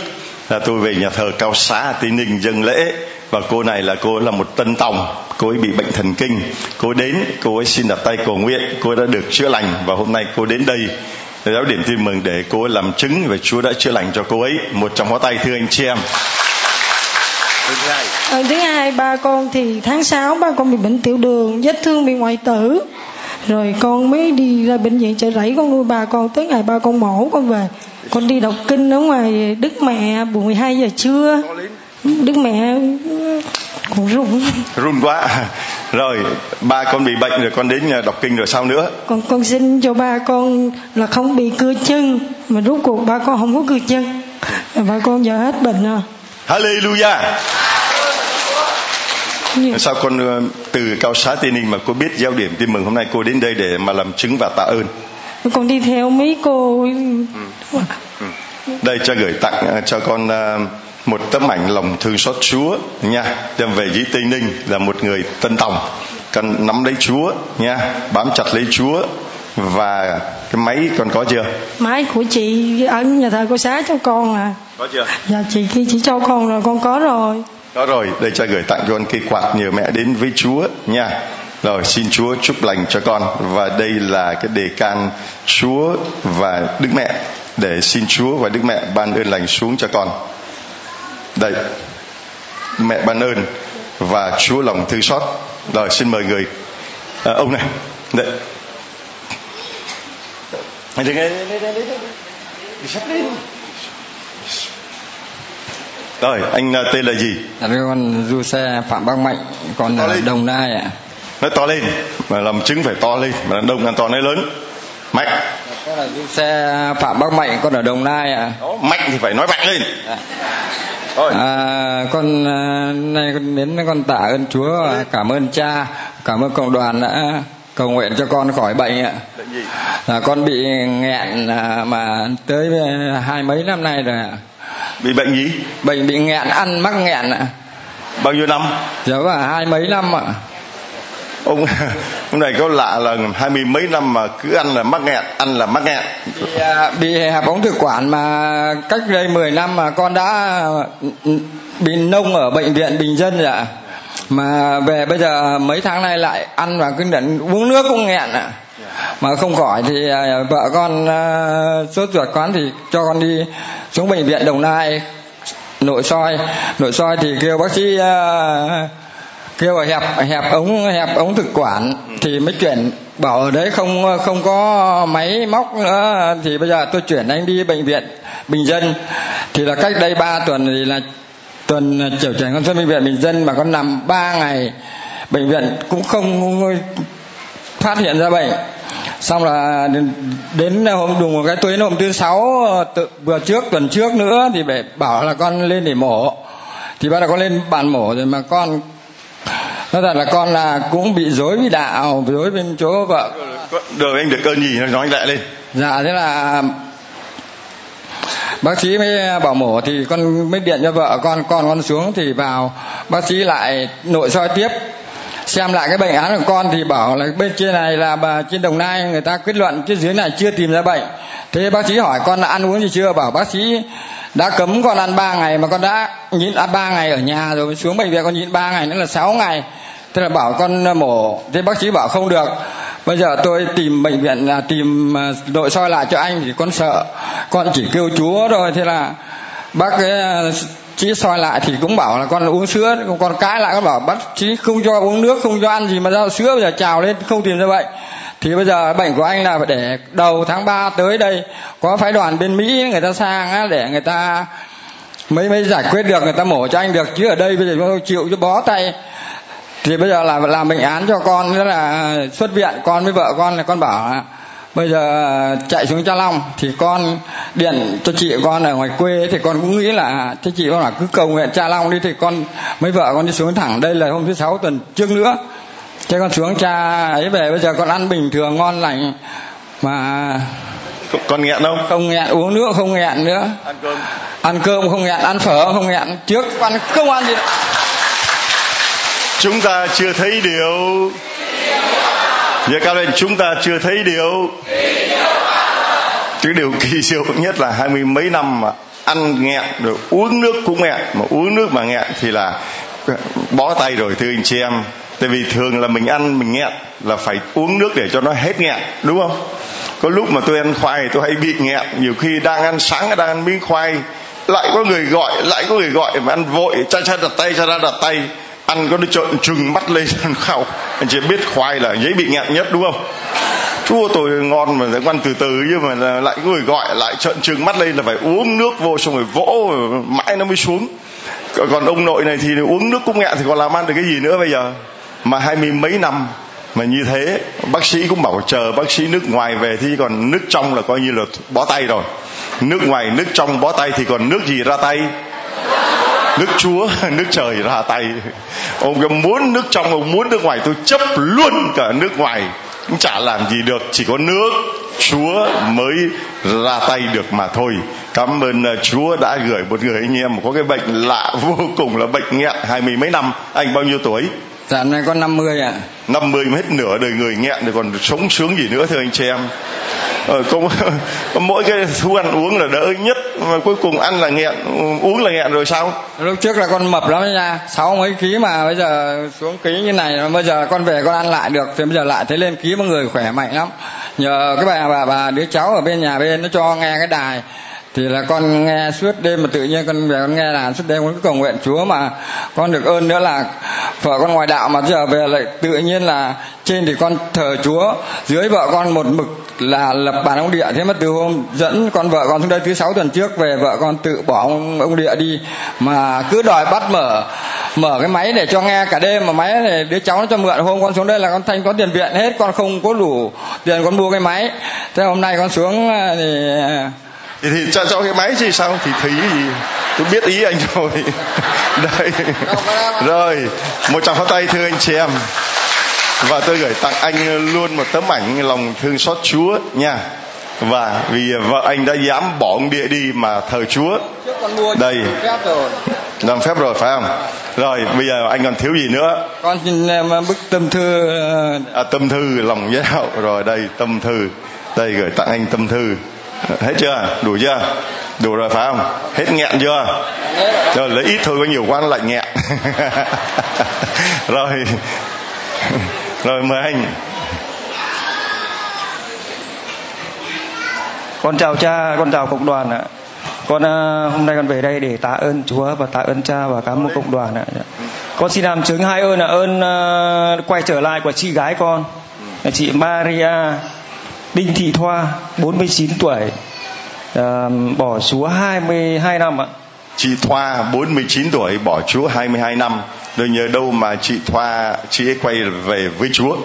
là tôi về nhà thờ cao xá ở tây ninh dân lễ. Và cô này là cô là một tân tòng. Cô ấy bị bệnh thần kinh. Cô đến cô ấy xin đặt tay cầu nguyện. Cô ấy đã được chữa lành. Và hôm nay cô đến đây. Giáo điểm tin mừng để cô ấy làm chứng về Chúa đã chữa lành cho cô ấy. Một trong hóa tay thưa anh chị em. Thứ hai, Ờ, thứ hai ba con thì tháng 6 ba con bị bệnh tiểu đường vết thương bị ngoại tử. Rồi con mới đi ra bệnh viện chợ rẫy con nuôi ba con. Tới ngày ba con mổ con về con đi đọc kinh ở ngoài đức mẹ buổi 12 giờ trưa. Đức mẹ cũng rụng run quá. Rồi ba con bị bệnh rồi con đến nhà đọc kinh rồi sao nữa? Còn con xin cho ba con là không bị cưa chân. Mà rốt cuộc ba con không có cưa chân. Ba con giờ hết bệnh rồi. Hallelujah. Nhưng- sao con ờ, từ cao xá tây ninh mà cô biết giao điểm tin mừng hôm nay cô đến đây để mà làm chứng và tạ ơn con đi theo mấy cô đây cho gửi tặng ờ, cho con ờ, một tấm ảnh lòng thương xót Chúa nha. Đem về dưới Tây Ninh là một người tân tòng. Cần nắm lấy Chúa nha. Bám chặt lấy Chúa. Và cái máy con có chưa? Máy của chị ở nhà thờ cô xá cho con à. Có chưa? Dạ chị kia chỉ cho con rồi con có rồi. Có rồi, đây cho gửi tặng cho con cây quạt nhờ mẹ đến với Chúa nha. Rồi xin Chúa chúc lành cho con và đây là cái đề can Chúa và Đức Mẹ để xin Chúa và Đức Mẹ ban ơn lành xuống cho con. Đây, mẹ ban ơn và Chúa lòng thương xót. Rồi xin mời người à, ông này. Đây. Đi sắp lên. Rồi, anh à, tên là gì? Con du xe Phạm Bắc Mạnh Con To ở. Đồng Nai ạ nói to lên mà làm chứng phải to lên mà đàn đông ăn to nói lớn. Mạnh. Con là xe phạm bắc mạnh con ở đồng nai ạ. Đó, mạnh thì phải nói mạnh lên. Thôi. à, con à, nay con đến con tạ ơn chúa và cảm ơn cha cảm ơn cộng đoàn đã cầu nguyện cho con khỏi bệnh ạ. Bệnh gì? là con bị nghẹn à, mà tới hai mấy năm nay rồi ạ. Bị bệnh gì? Bệnh bị nghẹn ăn mắc nghẹn ạ. Bao nhiêu năm? Dạ vâng hai mấy năm ạ ông ông này có lạ là hai mươi mấy năm mà cứ ăn là mắc nghẹn ăn là mắc nghẹn. Bị, à, bị hẹp ống thực quản mà cách đây 10 năm mà con đã ừ, bị nông ở bệnh viện bình dân rồi ạ. Mà về bây giờ mấy tháng nay lại ăn và cứ nhận uống nước cũng nghẹn ạ. Mà không khỏi thì à, vợ con à, sốt ruột quán thì cho con đi xuống bệnh viện đồng nai. Nội soi nội soi thì kêu bác sĩ uh, kêu là hẹp hẹp ống hẹp ống thực quản thì mới chuyển. Bảo ở đấy không không có máy móc nữa thì bây giờ tôi chuyển anh đi bệnh viện bình dân. Thì là cách đây 3 tuần thì là tuần chiều chuyển con xuống bệnh viện bình dân mà con nằm 3 ngày. Bệnh viện cũng không phát hiện ra bệnh. Xong là đến hôm đùng một cái tuyến hôm thứ sáu tự, vừa trước tuần trước nữa thì phải bảo là con lên để mổ. Thì bắt đầu con lên bàn mổ rồi mà con nói thật là con là cũng bị dối với đạo dối bên chỗ vợ. Được anh được cơn gì nói lại lên. Dạ thế là bác sĩ mới bảo mổ thì con mới điện cho vợ con con con xuống thì vào. Bác sĩ lại nội soi tiếp xem lại cái bệnh án của con thì bảo là bên trên này là bà trên đồng nai, người ta kết luận cái dưới này chưa tìm ra bệnh. Thế bác sĩ hỏi con là ăn uống gì chưa? Bảo bác sĩ đã cấm con ăn 3 ngày mà con đã nhịn ăn ba ngày ở nhà rồi xuống bệnh viện con nhịn 3 ngày nữa là 6 ngày. Thế là bảo con à, mổ. Thế bác sĩ bảo không được. Bây giờ tôi tìm bệnh viện là tìm à, nội soi lại cho anh thì con sợ. Con chỉ kêu chúa rồi thế là bác chị soi lại thì cũng bảo là con uống sữa con cãi lại con bảo bác sĩ không cho uống nước không cho ăn gì mà ra sữa bây giờ trào lên không tìm ra bệnh. Thì bây giờ bệnh của anh là phải để đầu tháng 3 tới đây có phái đoàn bên Mỹ người ta sang á, để người ta mới mới giải quyết được người ta mổ cho anh được chứ ở đây bây giờ tôi chịu cho bó tay. Thì bây giờ là làm bệnh án cho con nữa là xuất viện con với vợ con là con bảo là bây giờ chạy xuống Cha Long thì con điện cho chị con ở ngoài quê thì con cũng nghĩ là cho chị con là cứ cầu nguyện Cha Long đi thì con mấy vợ con đi xuống thẳng. Đây là hôm thứ sáu tuần trước nữa. Thế con xuống cha ấy về bây giờ con ăn bình thường ngon lành. Mà con nghẹn không? không nghẹn uống nước không nghẹn nữa. Ăn cơm. Ăn cơm không nghẹn ăn phở không nghẹn. Trước ăn không ăn gì. Nữa. chúng ta chưa thấy điều Giờ cao lên, chúng ta chưa thấy điều. Cái điều kỳ diệu nhất là hai mươi mấy năm mà ăn nghẹn, rồi uống nước cũng nghẹn. Mà uống nước mà nghẹn thì là bó tay rồi, thưa anh chị em. Tại vì thường là mình ăn, mình nghẹn là phải uống nước để cho nó hết nghẹn, đúng không? Có lúc mà tôi ăn khoai tôi hay bị nghẹn. Nhiều khi đang ăn sáng, đang ăn miếng khoai, lại có người gọi, lại có người gọi mà ăn vội, cha cha đặt tay, cha ra đặt tay ăn có nó trợn trừng mắt lên ăn anh chị biết khoai là dễ bị nghẹn nhất, đúng không? Chua tôi ngon mà ăn từ từ, nhưng mà lại có người gọi lại trợn trừng mắt lên là phải uống nước vô xong rồi vỗ mãi nó mới xuống. Còn ông nội này thì uống nước cũng nghẹn thì còn làm ăn được cái gì nữa bây giờ? Mà hai mươi mấy năm mà như thế, bác sĩ cũng bảo chờ bác sĩ nước ngoài về thì còn nước trong là coi như là bó tay rồi. Nước ngoài, nước trong bó tay thì còn nước gì ra tay? Nước chúa nước trời ra tay ông muốn nước trong ông muốn nước ngoài tôi chấp luôn cả nước ngoài cũng chả làm gì được chỉ có nước chúa mới ra tay được mà thôi cảm ơn chúa đã gửi một người anh em có cái bệnh lạ vô cùng là bệnh nghẹn hai mươi mấy năm anh bao nhiêu tuổi Dạ nay con 50 ạ. À. 50 mà hết nửa đời người nghẹn rồi còn sống sướng gì nữa thưa anh chị em. Ờ, có, có mỗi cái thú ăn uống là đỡ nhất mà cuối cùng ăn là nghẹn uống là nghẹn rồi sao? Lúc trước là con mập lắm nha sáu mấy ký mà bây giờ xuống ký như này bây giờ con về con ăn lại được thì bây giờ lại thấy lên ký mọi người khỏe mạnh lắm. Nhờ cái bà bà bà đứa cháu ở bên nhà bên nó cho nghe cái đài thì là con nghe suốt đêm mà tự nhiên con về con nghe là suốt đêm con cứ cầu nguyện Chúa mà con được ơn nữa là vợ con ngoài đạo mà giờ về lại tự nhiên là trên thì con thờ Chúa dưới vợ con một mực là lập bàn ông địa. Thế mà từ hôm dẫn con vợ con xuống đây thứ sáu tuần trước về vợ con tự bỏ ông, ông địa đi mà cứ đòi bắt mở mở cái máy để cho nghe cả đêm. Mà máy này đứa cháu nó cho mượn hôm con xuống đây là con thanh có tiền viện hết con không có đủ tiền con mua cái máy. Thế hôm nay con xuống à, thì à, thì, thì cho cho cái máy chứ sao? Thì thấy gì? Tôi biết ý anh rồi. Đây rồi một tràng pháo tay thưa anh chị em. Và tôi gửi tặng anh luôn một tấm ảnh lòng thương xót Chúa nha. Và vì vợ anh đã dám bỏ ông địa đi mà thờ Chúa. Đây. làm phép rồi phải không? Rồi bây giờ anh còn thiếu gì nữa? Con xin bức tâm thư à, tâm thư lòng giáo rồi đây tâm thư. Đây gửi tặng anh tâm thư hết chưa? Đủ chưa? Đủ rồi phải không? Hết nghẹn chưa? Rồi, lấy ít thôi, có nhiều quá nó lại nghẹn. Rồi. Rồi, mời anh. Con chào cha, con chào cộng đoàn ạ. Con ờ, hôm nay con về đây để tạ ơn chúa và tạ ơn cha và cảm ơn cộng đoàn ạ. Con xin làm chứng hai ơn là ơn ờ, quay trở lại của chị gái con, là chị Maria. Đinh Thị Thoa 49 tuổi uh, bỏ Chúa 22 năm ạ. Chị Thoa 49 tuổi bỏ Chúa 22 năm. Rồi nhờ đâu mà chị Thoa chị ấy quay về với Chúa?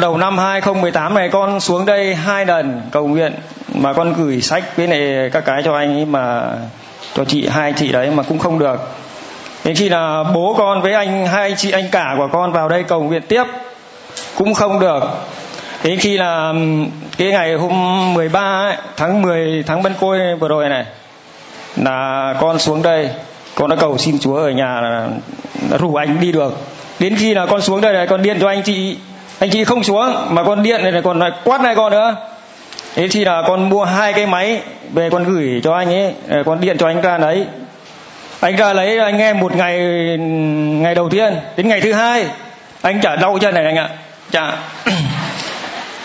Đầu năm 2018 này con xuống đây hai lần cầu nguyện mà con gửi sách với này các cái cho anh ấy mà cho chị hai chị đấy mà cũng không được. Đến khi là bố con với anh hai chị anh cả của con vào đây cầu nguyện tiếp cũng không được đến khi là cái ngày hôm 13 ấy, tháng 10 tháng Bân Côi vừa rồi này là con xuống đây con đã cầu xin Chúa ở nhà là, là rủ anh đi được đến khi là con xuống đây này con điện cho anh chị anh chị không xuống mà con điện này còn lại quát này con nữa. Thế thì là con mua hai cái máy về con gửi cho anh ấy con điện cho anh ra đấy anh ra lấy anh nghe một ngày ngày đầu tiên đến ngày thứ hai anh chả đau chân này anh ạ. Chả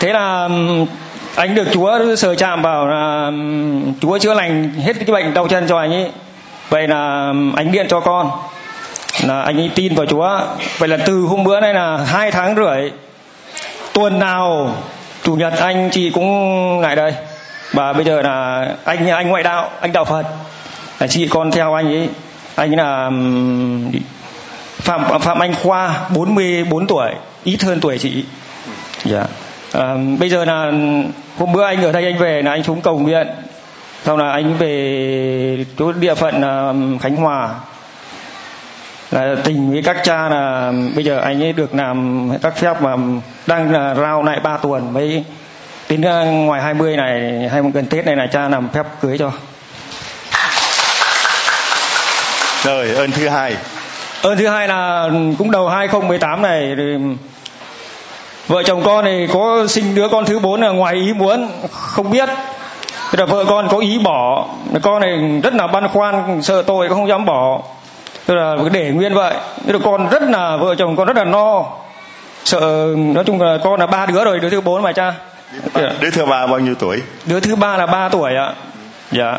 thế là anh được chúa sờ chạm vào là chúa chữa lành hết cái bệnh đau chân cho anh ấy. Vậy là anh điện cho con. Là anh ấy tin vào chúa. Vậy là từ hôm bữa nay là hai tháng rưỡi, tuần nào chủ nhật anh chị cũng lại đây. Và bây giờ là anh anh ngoại đạo, anh đạo phật. Là chị con theo anh ấy. Anh là phạm phạm anh khoa 44 tuổi, ít hơn tuổi chị. Dạ à, bây giờ là hôm bữa anh ở đây anh về là anh xuống cầu nguyện. Sau là anh về chỗ địa phận khánh hòa. Là tình với các cha là bây giờ anh ấy được làm các phép mà đang là rao lại ba tuần mới đến ngoài 20 này hay gần Tết này là cha làm phép cưới cho. Rồi ơn thứ hai. Ơn thứ hai là cũng đầu 2018 này thì vợ chồng con này có sinh đứa con thứ bốn là ngoài ý muốn không biết. Thế là vợ con có ý bỏ. Con này rất là băn khoăn sợ tội không dám bỏ. Tức là để nguyên vậy. Thế là con rất là vợ chồng con rất là no. Sợ nói chung là con là ba đứa rồi đứa thứ bốn mà cha. Đứa thứ ba bao nhiêu tuổi? Đứa thứ ba là ba tuổi ạ. Dạ.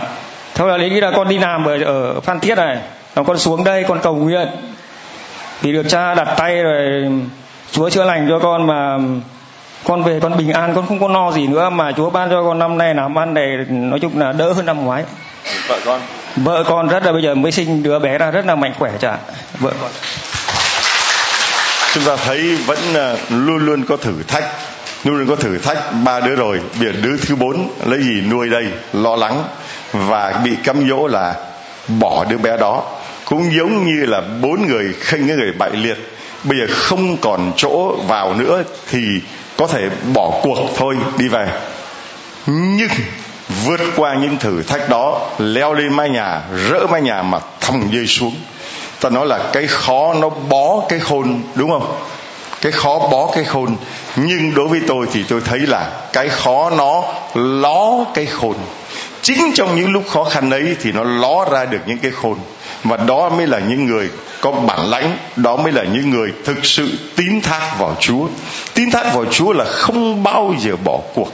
Thôi là lý là con đi làm ở, ở phan thiết này. Con xuống đây con cầu nguyện. Thì được cha đặt tay rồi chúa chữa lành cho con mà con về con bình an con không có no gì nữa mà chúa ban cho con năm nay làm ăn này nói chung là đỡ hơn năm ngoái. Vợ con. Vợ con rất là bây giờ mới sinh đứa bé ra rất là mạnh khỏe chả. Vợ con. Chúng ta thấy vẫn à, luôn luôn có thử thách luôn luôn có thử thách ba đứa rồi. Bây đứa thứ bốn lấy gì nuôi đây? Lo lắng và bị cấm dỗ là bỏ đứa bé đó cũng giống như là bốn người khinh cái người bại liệt. Bây giờ không còn chỗ vào nữa thì có thể bỏ cuộc thôi, đi về. Nhưng vượt qua những thử thách đó, leo lên mái nhà, rỡ mái nhà mà thòng rơi xuống. Ta nói là cái khó nó bó cái khôn, đúng không? Cái khó bó cái khôn. Nhưng đối với tôi thì tôi thấy là cái khó nó ló cái khôn. Chính trong những lúc khó khăn ấy thì nó ló ra được những cái khôn và đó mới là những người có bản lãnh, đó mới là những người thực sự tín thác vào chúa. Tín thác vào chúa là không bao giờ bỏ cuộc,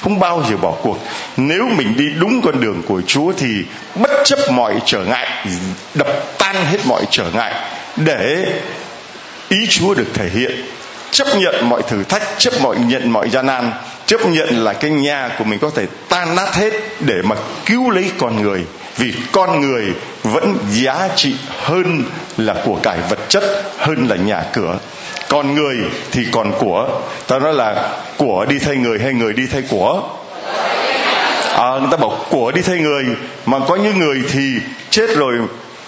không bao giờ bỏ cuộc. Nếu mình đi đúng con đường của chúa thì bất chấp mọi trở ngại, đập tan hết mọi trở ngại để ý chúa được thể hiện, chấp nhận mọi thử thách, chấp mọi nhận mọi gian nan, chấp nhận là cái nhà của mình có thể tan nát hết để mà cứu lấy con người vì con người vẫn giá trị hơn là của cải vật chất hơn là nhà cửa. Còn người thì còn của ta nói là của đi thay người hay người đi thay của? À, người ta bảo của đi thay người mà có những người thì chết rồi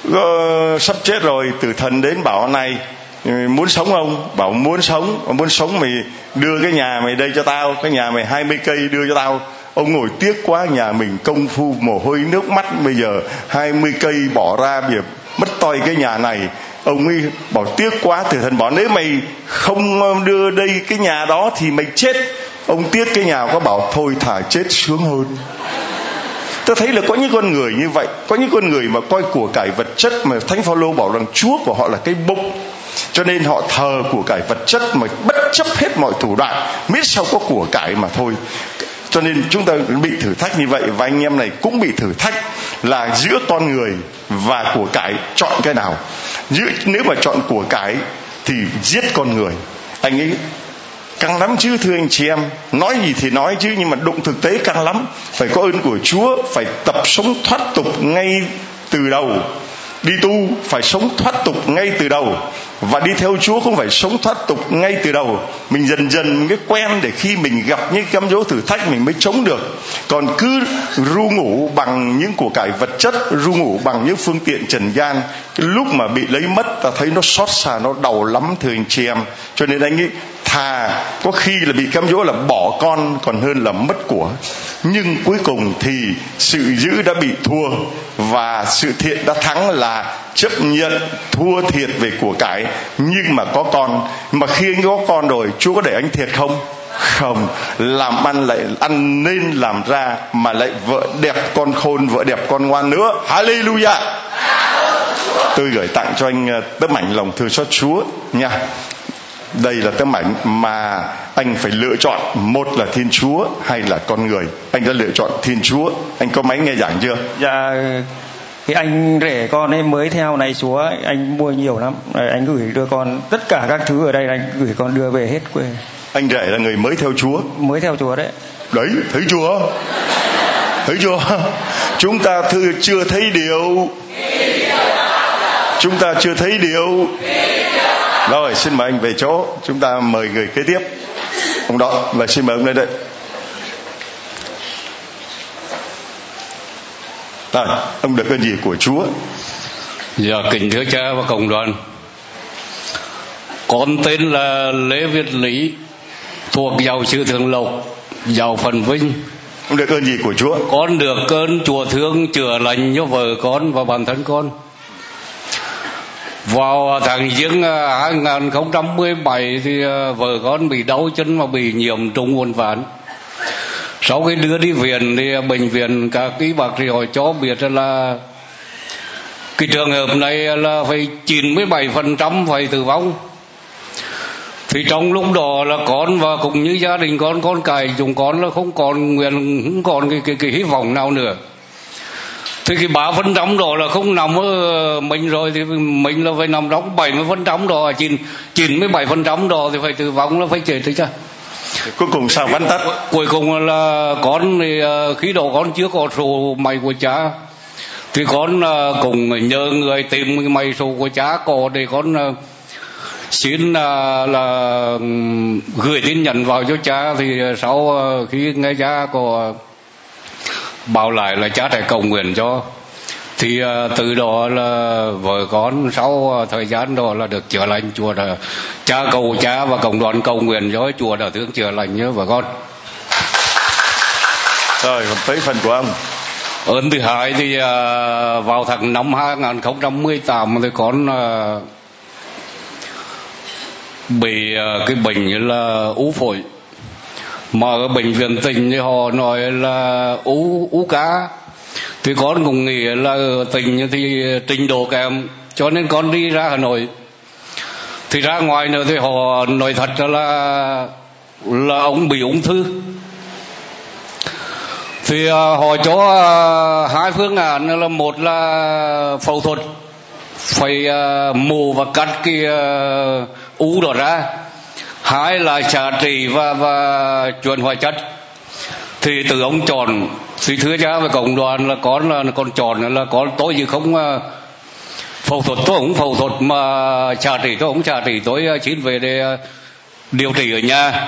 uh, sắp chết rồi từ thần đến bảo này ừ, muốn sống không? Bảo muốn sống muốn sống mày đưa cái nhà mày đây cho tao cái nhà mày 20 cây đưa cho tao ông ngồi tiếc quá, nhà mình công phu, mồ hôi, nước mắt. Bây giờ 20 cây bỏ ra bị mất toi cái nhà này. Ông ấy bảo tiếc quá từ thần bảo nếu mày không đưa đây cái nhà đó thì mày chết. Ông tiếc cái nhà có bảo thôi thả chết sướng hơn. Tôi thấy là có những con người như vậy, có những con người mà coi của cải vật chất mà thánh phaolô bảo rằng chúa của họ là cái bụng. Cho nên họ thờ của cải vật chất mà bất chấp hết mọi thủ đoạn, miễn sao có của cải mà thôi cho nên chúng ta bị thử thách như vậy và anh em này cũng bị thử thách là giữa con người và của cải chọn cái nào. Giữa, nếu mà chọn của cải thì giết con người. Anh ấy căng lắm chứ, thưa anh chị em. Nói gì thì nói chứ, nhưng mà đụng thực tế căng lắm. Phải có ơn của chúa, phải tập sống thoát tục ngay từ đầu. Đi tu, phải sống thoát tục ngay từ đầu và đi theo Chúa không phải sống thoát tục ngay từ đầu. Mình dần dần mình mới quen để khi mình gặp những cám dỗ thử thách, mình mới chống được. Còn cứ ru ngủ bằng những của cải vật chất, ru ngủ bằng những phương tiện trần gian, cái lúc mà bị lấy mất ta thấy nó xót xa, nó đau lắm, thưa anh chị em. Cho nên anh ấy thà có khi là bị cám dỗ là bỏ con, còn hơn là mất của. Nhưng cuối cùng thì sự giữ đã bị thua và sự thiện đã thắng là chấp nhận thua thiệt về của cải. Nhưng mà có con, mà khi anh có con rồi, chúa có để anh thiệt không? Không. Làm ăn lại, ăn nên làm ra mà lại vợ đẹp con khôn, vợ đẹp con ngoan nữa. Hallelujah. Tôi gửi tặng cho anh ờ, tấm ảnh lòng thương xót chúa nha đây là tấm ảnh mà anh phải lựa chọn. Một là thiên chúa hay là con người. Anh đã lựa chọn thiên chúa. Anh có máy nghe giảng chưa? Dạ cái anh rể con ấy mới theo này chúa anh mua nhiều lắm. Anh gửi đưa con tất cả các thứ ở đây anh gửi con đưa về hết quê. Anh rể là người mới theo chúa. Mới theo chúa đấy. Đấy thấy chưa? Thấy chưa? Chúng ta thư chưa thấy điều. Chúng ta chưa thấy điều rồi xin mời anh về chỗ. Chúng ta mời người kế tiếp. Ông đó và xin mời ông lên đây. Rồi ông được ơn gì của chúa? Dạ kính thưa cha và cộng đoàn. Con tên là lê việt lý thuộc giàu sư thường lộc giàu phần vinh. Ông được ơn gì của chúa? Con được ơn chùa thương chữa lành cho vợ con và bản thân con vào tháng giêng à, 2017 thì à, vợ con bị đau chân mà bị nhiễm trùng uốn ván. Sau khi đưa đi viện thì à, bệnh viện các y bác sĩ hỏi cho biết là cái trường hợp này là phải 97% phải tử vong. Thì trong lúc đó là con và cũng như gia đình con con cài chúng con là không còn nguyện không còn cái cái, cái hy vọng nào nữa thì cái ba phần trăm đó là không nằm ở mình rồi thì mình là phải nằm trong bảy mươi phần trăm đó chín chín mươi bảy phần trăm đó thì phải tử vong là phải chết thôi chứ. Cuối cùng sao vắn tắt? Cuối cùng là con thì ờ, khi đó con chưa có số mày của cha thì con ờ, cùng nhờ người tìm cái mày số của cha có để con ờ, xin là, là gửi tin nhắn vào cho cha thì sau khi nghe cha có bảo lại là cha sẽ cầu nguyện cho. Thì uh, từ đó là vợ con sau thời gian đó là được chữa lành chùa là cha cầu cha và cộng đoàn cầu nguyện cho chùa đã thương chữa lành nhớ vợ con. Rồi còn tới phần của ông. Ơn thứ hai thì uh, vào tháng năm 2018 thì con uh, bị uh, cái bệnh là ú phổi mà ở bệnh viện tỉnh thì họ nói là ú ú cá. Thì con cũng nghĩ là ở tỉnh thì trình độ kém, cho nên con đi ra hà nội. Thì ra ngoài nữa thì họ nói thật là là ông bị ung thư. Thì ờ, họ cho ờ, hai phương án là một là phẫu thuật, phải mổ và cắt cái u đó ra hai là trà trị và và chuyển hóa chất. Thì từ ông chọn thì thưa cha với cộng đoàn là con là con chọn là con tôi gì không à, phẫu thuật, tôi cũng phẫu thuật mà trà trị tôi cũng trà trị tôi à, chín về để à, điều trị ở nhà.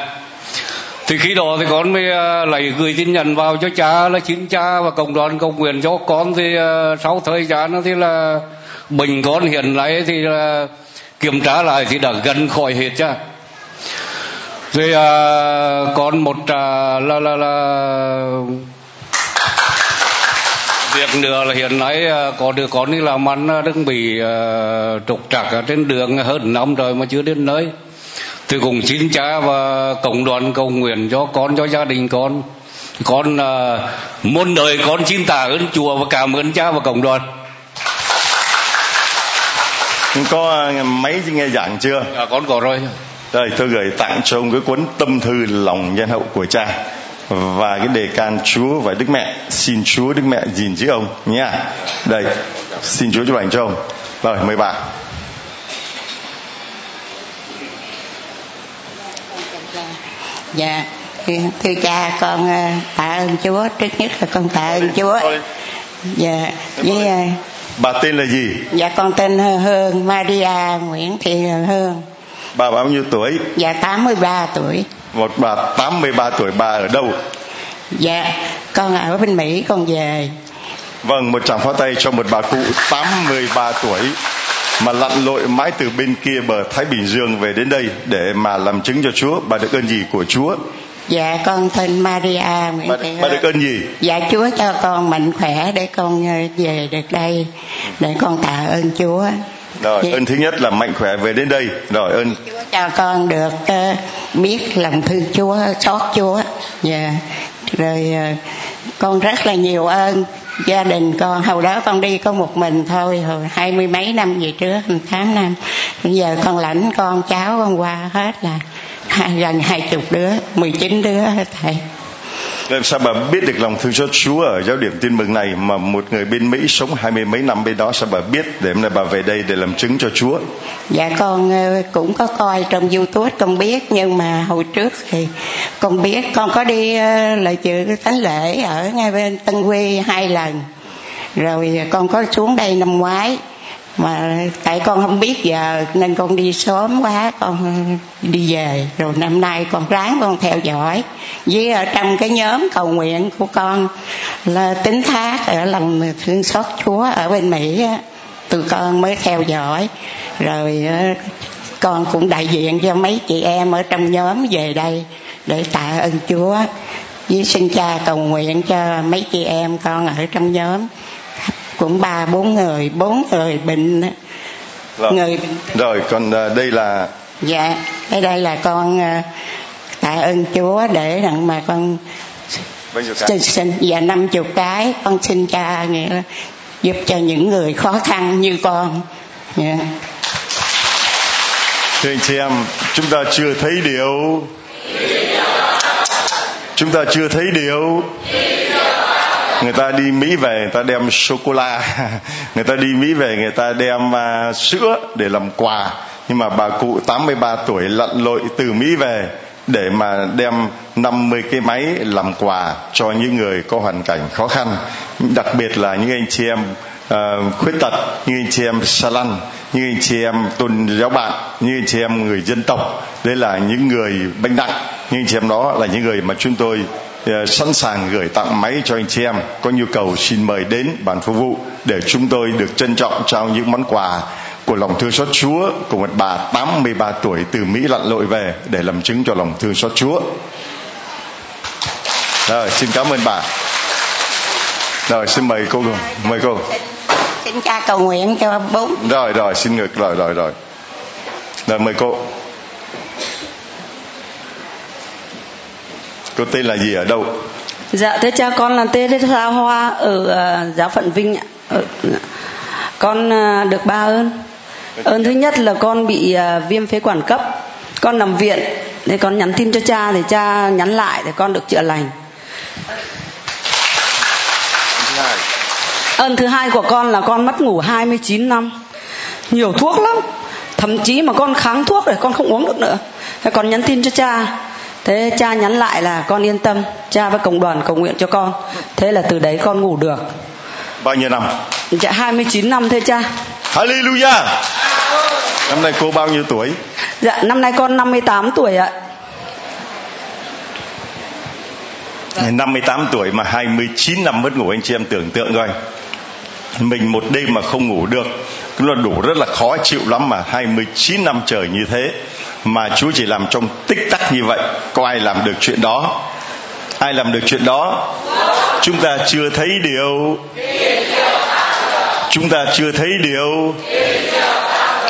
Thì khi đó thì con mới lại lấy gửi tin nhắn vào cho cha là xin cha và cộng đoàn cầu nguyện cho con thì sau thời gian thì là bệnh con hiện nay thì kiểm tra lại thì đã gần khỏi hết cha rồi à, còn một à, là là là việc nữa là hiện nay à, có đứa con đi làm ăn à, đang bị à, trục trặc ở trên đường hơn năm rồi mà chưa đến nơi. Thì cùng xin cha và cộng đoàn cầu nguyện cho con cho gia đình con. Con à, muôn đời con xin tạ ơn chùa và cảm ơn cha và cộng đoàn. Có mấy nghe giảng chưa? À, con có rồi đây tôi gửi tặng cho ông cái cuốn tâm thư lòng nhân hậu của cha. Và cái đề can Chúa và Đức Mẹ. Xin Chúa Đức Mẹ gìn giữ ông nha đây xin Chúa chúc lành cho ông. Rồi mời bà. Dạ thưa, thưa cha con ờ, tạ ơn chúa. Trước nhất là con tạ ơn chúa. Dạ với ờ, bà tên là gì? dạ con tên hương maria nguyễn thị hương bà bao nhiêu tuổi dạ 83 tuổi một bà 83 tuổi bà ở đâu dạ con ở bên mỹ con về vâng một tràng pháo tay cho một bà cụ 83 tuổi mà lặn lội mãi từ bên kia bờ Thái Bình Dương về đến đây để mà làm chứng cho Chúa. Bà được ơn gì của Chúa? Dạ con tên Maria Nguyễn Bà, bà được ơn gì? Dạ Chúa cho con mạnh khỏe để con ờ, về được đây để con tạ ơn Chúa. Rồi, Dạ. ơn thứ nhất là mạnh khỏe về đến đây. Rồi, ơn Chúa cho con được ờ, biết lòng thương Chúa, xót Chúa. Dạ. Rồi ờ, con rất là nhiều ơn gia đình con hồi đó con đi có một mình thôi hồi hai mươi mấy năm về trước tám năm bây giờ con lãnh con cháu con qua hết là gần hai chục đứa mười chín đứa hết thầy làm sao bà biết được lòng thương xót Chúa ở giáo điểm tin mừng này mà một người bên Mỹ sống hai mươi mấy năm bên đó, sao bà biết để hôm nay bà về đây để làm chứng cho Chúa? dạ con ờ, cũng có coi trong youtube, con biết, nhưng mà hồi trước thì con biết. Con có đi ờ, lời lại dự thánh lễ ở ngay bên tân quy hai lần. Rồi ờ, con có xuống đây năm ngoái mà tại con không biết giờ nên con đi sớm quá, con đi về. Rồi năm nay con ráng con theo dõi. Với ở trong cái nhóm cầu nguyện của con là tính thác ở lòng thương xót chúa ở bên mỹ từ tụi con mới theo dõi. Rồi ờ, con cũng đại diện cho mấy chị em ở trong nhóm về đây để tạ ơn chúa. Với xin cha cầu nguyện cho mấy chị em con ở trong nhóm cũng ba bốn người bốn người bệnh. Rồi, người rồi còn à, đây là dạ đây đây là con ờ, tạ ơn chúa để rằng mà con xin, xin dạ năm chục cái con xin cha nghĩa là giúp cho những người khó khăn như con dạ. Thưa anh chị em, chúng ta chưa thấy điều. Chúng ta chưa thấy điều. Người ta đi Mỹ về người ta đem sô cô la. Người ta đi Mỹ về người ta đem uh, sữa để làm quà. Nhưng mà bà cụ 83 tuổi lặn lội từ Mỹ về để mà đem 50 cái máy làm quà cho những người có hoàn cảnh khó khăn. Đặc biệt là những anh chị em uh, khuyết tật như anh chị em sa lăn như anh chị em tôn giáo bạn như anh chị em người dân tộc. Đây là những người bệnh nặng. Những anh chị em đó là những người mà chúng tôi sẵn sàng gửi tặng máy cho anh chị em có nhu cầu xin mời đến bàn phục vụ để chúng tôi được trân trọng trao những món quà của lòng thương xót Chúa của một bà 83 tuổi từ Mỹ lặn lội về để làm chứng cho lòng thương xót Chúa. Rồi, xin cảm ơn bà. Rồi, xin mời cô, mời cô. xin cha cầu nguyện cho bốn Rồi, rồi, xin ngược, rồi, rồi, rồi. Rồi, mời cô. Cô tên là gì ở đâu? Dạ thưa cha con là tên Sa Hoa ở à, giáo phận Vinh ạ. Ở, dạ. con à, được ba ơn. Ơn thứ nhất là con bị à, viêm phế quản cấp. Con nằm viện nên con nhắn tin cho cha thì cha nhắn lại để con được chữa lành. Ơn thứ hai của con là con mất ngủ 29 năm. Nhiều thuốc lắm. Thậm chí mà con kháng thuốc để con không uống được nữa. thế con nhắn tin cho cha thế cha nhắn lại là con yên tâm cha với cộng đoàn cầu nguyện cho con. Thế là từ đấy con ngủ được. Bao nhiêu năm? Dạ 29 năm thưa cha. Hallelujah! Năm nay cô bao nhiêu tuổi? Dạ năm nay con 58 tuổi ạ. 58 tuổi mà 29 năm mất ngủ anh chị em tưởng tượng coi. Mình một đêm mà không ngủ được nó đủ rất là khó chịu lắm mà 29 năm trời như thế mà Chúa chỉ làm trong tích tắc như vậy. Có ai làm được chuyện đó? Ai làm được chuyện đó? Chúng ta chưa thấy điều. Chúng ta chưa thấy điều.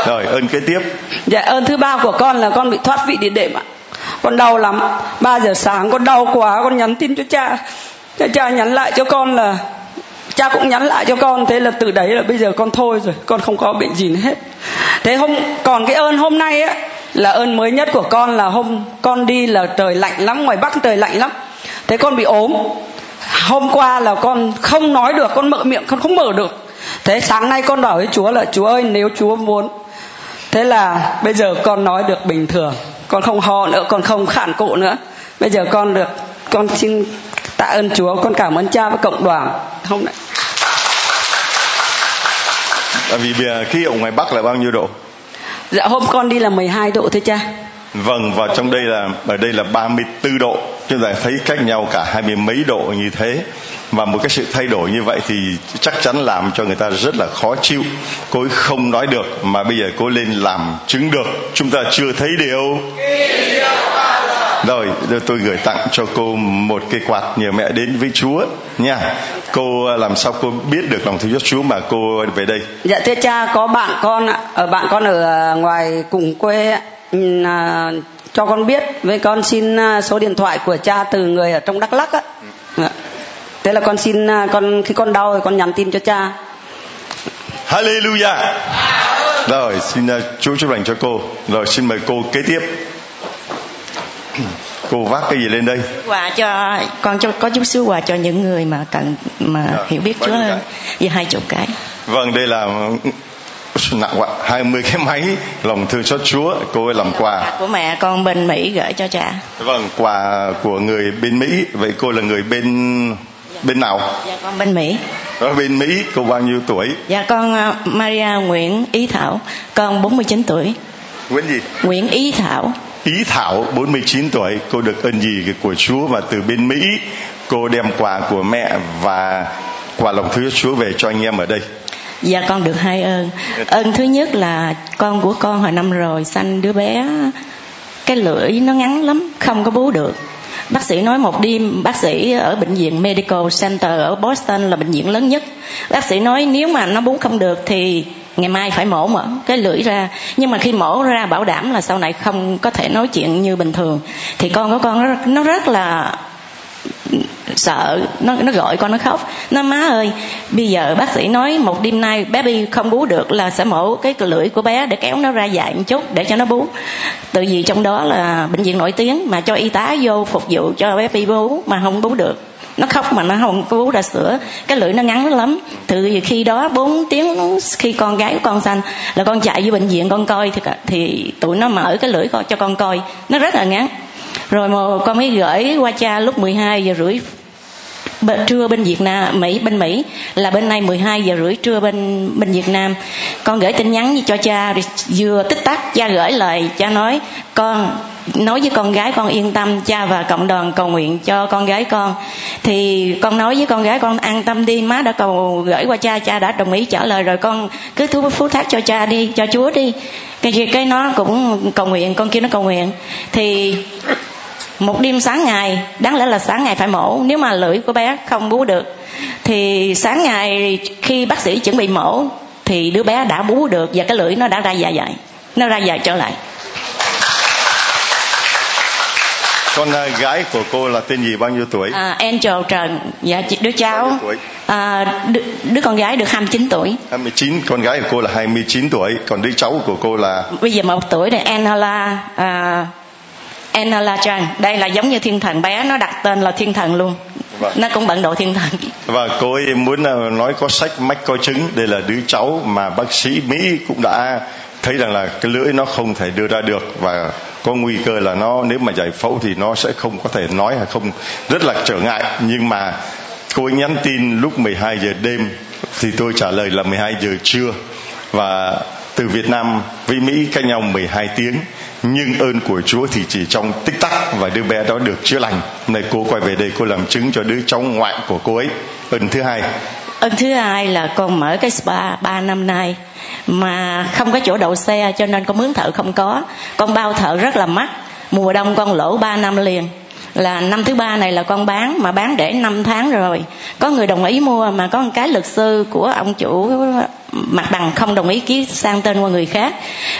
Rồi ơn kế tiếp. Dạ ơn thứ ba của con là con bị thoát vị địa đệm ạ. Con đau lắm. 3 giờ sáng con đau quá con nhắn tin cho cha. Cha, cha nhắn lại cho con là cha cũng nhắn lại cho con. Thế là từ đấy là bây giờ con thôi rồi. Con không có bệnh gì hết. Thế hôm còn cái ơn hôm nay á là ơn mới nhất của con là hôm con đi là trời lạnh lắm, ngoài bắc trời lạnh lắm. Thế con bị ốm. Hôm qua là con không nói được, con mở miệng, con không mở được. Thế sáng nay con bảo với chúa là, chúa ơi, nếu chúa muốn. Thế là bây giờ con nói được bình thường. Con không ho nữa, con không khản cụ nữa. Bây giờ con được, con xin tạ ơn chúa, con cảm ơn cha và cộng đoàn. Hôm nay Tại vì bây khí hậu ngoài Bắc là bao nhiêu độ? Dạ hôm con đi là 12 độ thưa cha. Vâng và trong đây là ở đây là 34 độ. Chúng ta thấy cách nhau cả hai mươi mấy độ như thế. Và một cái sự thay đổi như vậy thì chắc chắn làm cho người ta rất là khó chịu. Cô ấy không nói được mà bây giờ cô lên làm chứng được. Chúng ta chưa thấy điều rồi tôi gửi tặng cho cô một cái quạt nhờ mẹ đến với chúa nha. Cô à, làm sao cô biết được lòng thương chúa mà cô về đây? Dạ thưa cha có bạn con ở bạn con ở à, ngoài cùng quê à, cho con biết với con xin số điện thoại của cha từ người ở trong đắk lắc á ừ. thế là con xin con khi con đau thì con nhắn tin cho cha. Hallelujah. Rồi xin chúa chúc lành cho cô. Rồi xin mời cô kế tiếp cô vác cái gì lên đây? Quà cho con cho có chút xíu quà cho những người mà cần mà à, hiểu biết Chúa hơn. và hai chục cái. Vâng đây là nặng quá. Hai mươi cái máy lòng thương xót Chúa. Cô ấy làm quà. Của mẹ con bên Mỹ gửi cho cha. Vâng quà của người bên Mỹ. Vậy cô là người bên bên nào? Dạ con bên Mỹ. Ở bên Mỹ cô bao nhiêu tuổi? Dạ con uh, Maria Nguyễn Ý Thảo con 49 tuổi. Nguyễn gì? Nguyễn Ý Thảo Ý Thảo 49 tuổi, cô được ơn gì của Chúa và từ bên Mỹ. Cô đem quà của mẹ và quà lòng thương Chúa về cho anh em ở đây. Dạ con được hai ơn. Ơn thứ nhất là con của con hồi năm rồi, sanh đứa bé, Cái lưỡi nó ngắn lắm, Không có bú được. Bác sĩ nói một đêm, Bác sĩ ở bệnh viện Medical Center ở Boston là bệnh viện lớn nhất. Bác sĩ nói nếu mà nó bú không được thì ngày mai phải mổ mở cái lưỡi ra. Nhưng mà khi mổ ra bảo đảm là sau này không có thể nói chuyện như bình thường. Thì con của con nó, nó rất là sợ. Nó nó gọi con nó khóc. Nó má ơi bây giờ bác sĩ nói một đêm nay bé bi không bú được là sẽ mổ cái lưỡi của bé để kéo nó ra dài một chút để cho nó bú. Từ vì trong đó là bệnh viện nổi tiếng mà cho y tá vô phục vụ cho bé bi bú mà không bú được nó khóc mà nó không bú ra sữa. Cái lưỡi nó ngắn lắm. Từ khi đó 4 tiếng khi con gái của con sanh, là con chạy vô bệnh viện con coi thì thì tụi nó mở cái lưỡi cho con coi. Nó rất là ngắn. Rồi mà con mới gửi qua cha lúc 12 giờ rưỡi trưa bên Việt Nam, Mỹ, bên Mỹ, là bên này 12 giờ rưỡi trưa bên bên Việt Nam. Con gửi tin nhắn cho cha vừa tích tắc, cha gửi lời, cha nói, con nói với con gái con yên tâm, cha và cộng đoàn cầu nguyện cho con gái con. Thì con nói với con gái con, an tâm đi, má đã cầu gửi qua cha cha đã đồng ý trả lời rồi con cứ thú phú thác cho cha đi, cho chúa đi. Cái cái nó cũng cầu nguyện, con kia nó cầu nguyện. Thì một đêm sáng ngày, đáng lẽ là sáng ngày phải mổ, nếu mà lưỡi của bé không bú được. Thì sáng ngày khi bác sĩ chuẩn bị mổ, thì đứa bé đã bú được và cái lưỡi nó đã ra dài dài nó ra dài trở lại. Con uh, gái của cô là tên gì? Bao nhiêu tuổi? À, Angel Trần. Dạ đứa cháu. À, đứa, đứa con gái được 29 tuổi. 29 con gái của cô là 29 tuổi. Còn đứa cháu của cô là? Bây giờ một tuổi này Angela à, Enola Chan đây là giống như thiên thần. Bé nó đặt tên là thiên thần luôn. Vâng. nó cũng bận độ thiên thần. Và cô ấy muốn à, nói có sách mách có chứng. Đây là đứa cháu mà bác sĩ Mỹ cũng đã thấy rằng là cái lưỡi nó không thể đưa ra được. Và có nguy cơ là nó, nếu mà giải phẫu thì nó sẽ không có thể nói hay không rất là trở ngại, nhưng mà cô ấy nhắn tin lúc 12 giờ đêm, thì tôi trả lời là 12 giờ trưa và từ Việt Nam với Mỹ cách nhau 12 tiếng nhưng ơn của Chúa thì chỉ trong tích tắc và đứa bé đó được chữa lành. nay cô quay về đây, cô làm chứng cho đứa cháu ngoại của cô ấy. Ơn thứ hai. Ơn thứ hai là con mở cái spa 3 năm nay mà không có chỗ đậu xe, cho nên con mướn thợ không có. Con bao thợ rất là mắc. Mùa đông con lỗ 3 năm liền. Là năm thứ ba này là con bán, mà bán để 5 tháng rồi. Có người đồng ý mua, mà có một cái luật sư của ông chủ mặt bằng không đồng ý ký sang tên qua người khác.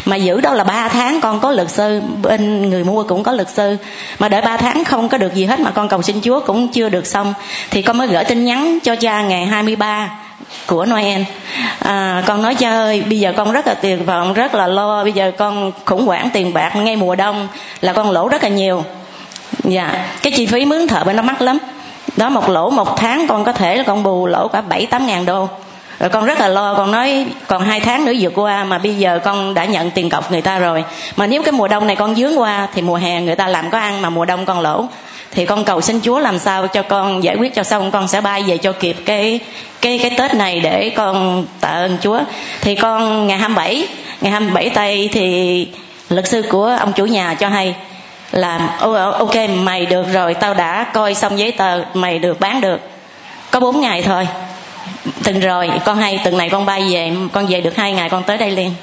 Mà giữ đó là 3 tháng con có luật sư, bên người mua cũng có luật sư. Mà đợi 3 tháng không có được gì hết mà con cầu xin Chúa cũng chưa được xong. Thì con mới gửi tin nhắn cho cha ngày 23 của Noel. À, con nói cha ơi bây giờ con rất là tuyệt vọng rất là lo. Bây giờ con khủng hoảng tiền bạc ngay mùa đông là con lỗ rất là nhiều. Dạ cái chi phí mướn thợ bên nó mắc lắm. Đó một lỗ một tháng con có thể là con bù lỗ cả bảy tám ngàn đô. Rồi con rất là lo con nói còn hai tháng nữa vượt qua mà bây giờ con đã nhận tiền cọc người ta rồi. Mà nếu cái mùa đông này con dướng qua thì mùa hè người ta làm có ăn mà mùa đông con lỗ thì con cầu xin Chúa làm sao cho con giải quyết cho xong, con sẽ bay về cho kịp cái cái cái Tết này để con tạ ơn Chúa. Thì con, ngày 27 ngày 27 tây thì luật sư của ông chủ nhà cho hay là ok, mày được rồi, tao đã coi xong giấy tờ, mày được bán được. Có bốn ngày thôi. Từng rồi, con hay, từng này con bay về, con về được hai ngày, con tới đây liền.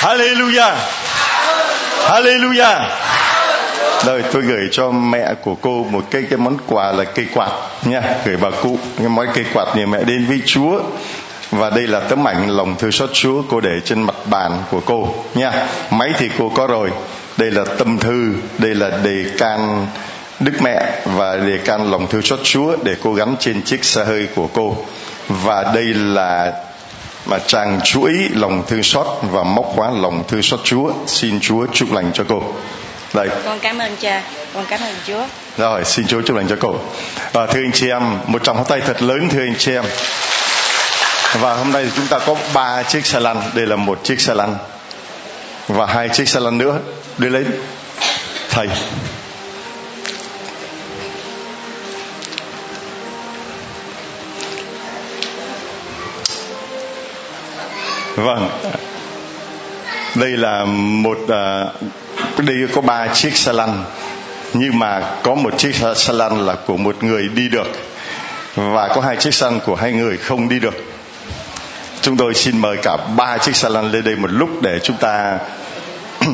Hallelujah. Hallelujah đây, tôi gửi cho mẹ của cô một cái cái món quà là cây quạt nha. Gửi bà cụ cái món cây quạt nhà mẹ đến với Chúa. Và đây là tấm ảnh lòng thương xót Chúa cô để trên mặt bàn của cô nha. Máy thì cô có rồi. Đây là tâm thư, đây là đề can Đức Mẹ và đề can lòng thương xót Chúa để cô gắn trên chiếc xe hơi của cô. Và đây là mà trang chuỗi lòng thương xót và móc khóa lòng thương xót Chúa. Xin Chúa chúc lành cho cô đây. Con cảm ơn cha. Con cảm ơn Chúa. Rồi xin Chúa chúc lành cho cô. Và thưa anh chị em một tràng pháo tay thật lớn thưa anh chị em. Và hôm nay chúng ta có ba chiếc xe lăn. Đây là một chiếc xe lăn. Và hai chiếc xe lăn nữa. Đưa lên thầy. Vâng. Đây là một uh, đi có ba chiếc xe lăn nhưng mà có một chiếc xe lăn là của một người đi được và có hai chiếc xe lăn của hai người không đi được. Chúng tôi xin mời cả ba chiếc xe lăn lên đây một lúc để chúng ta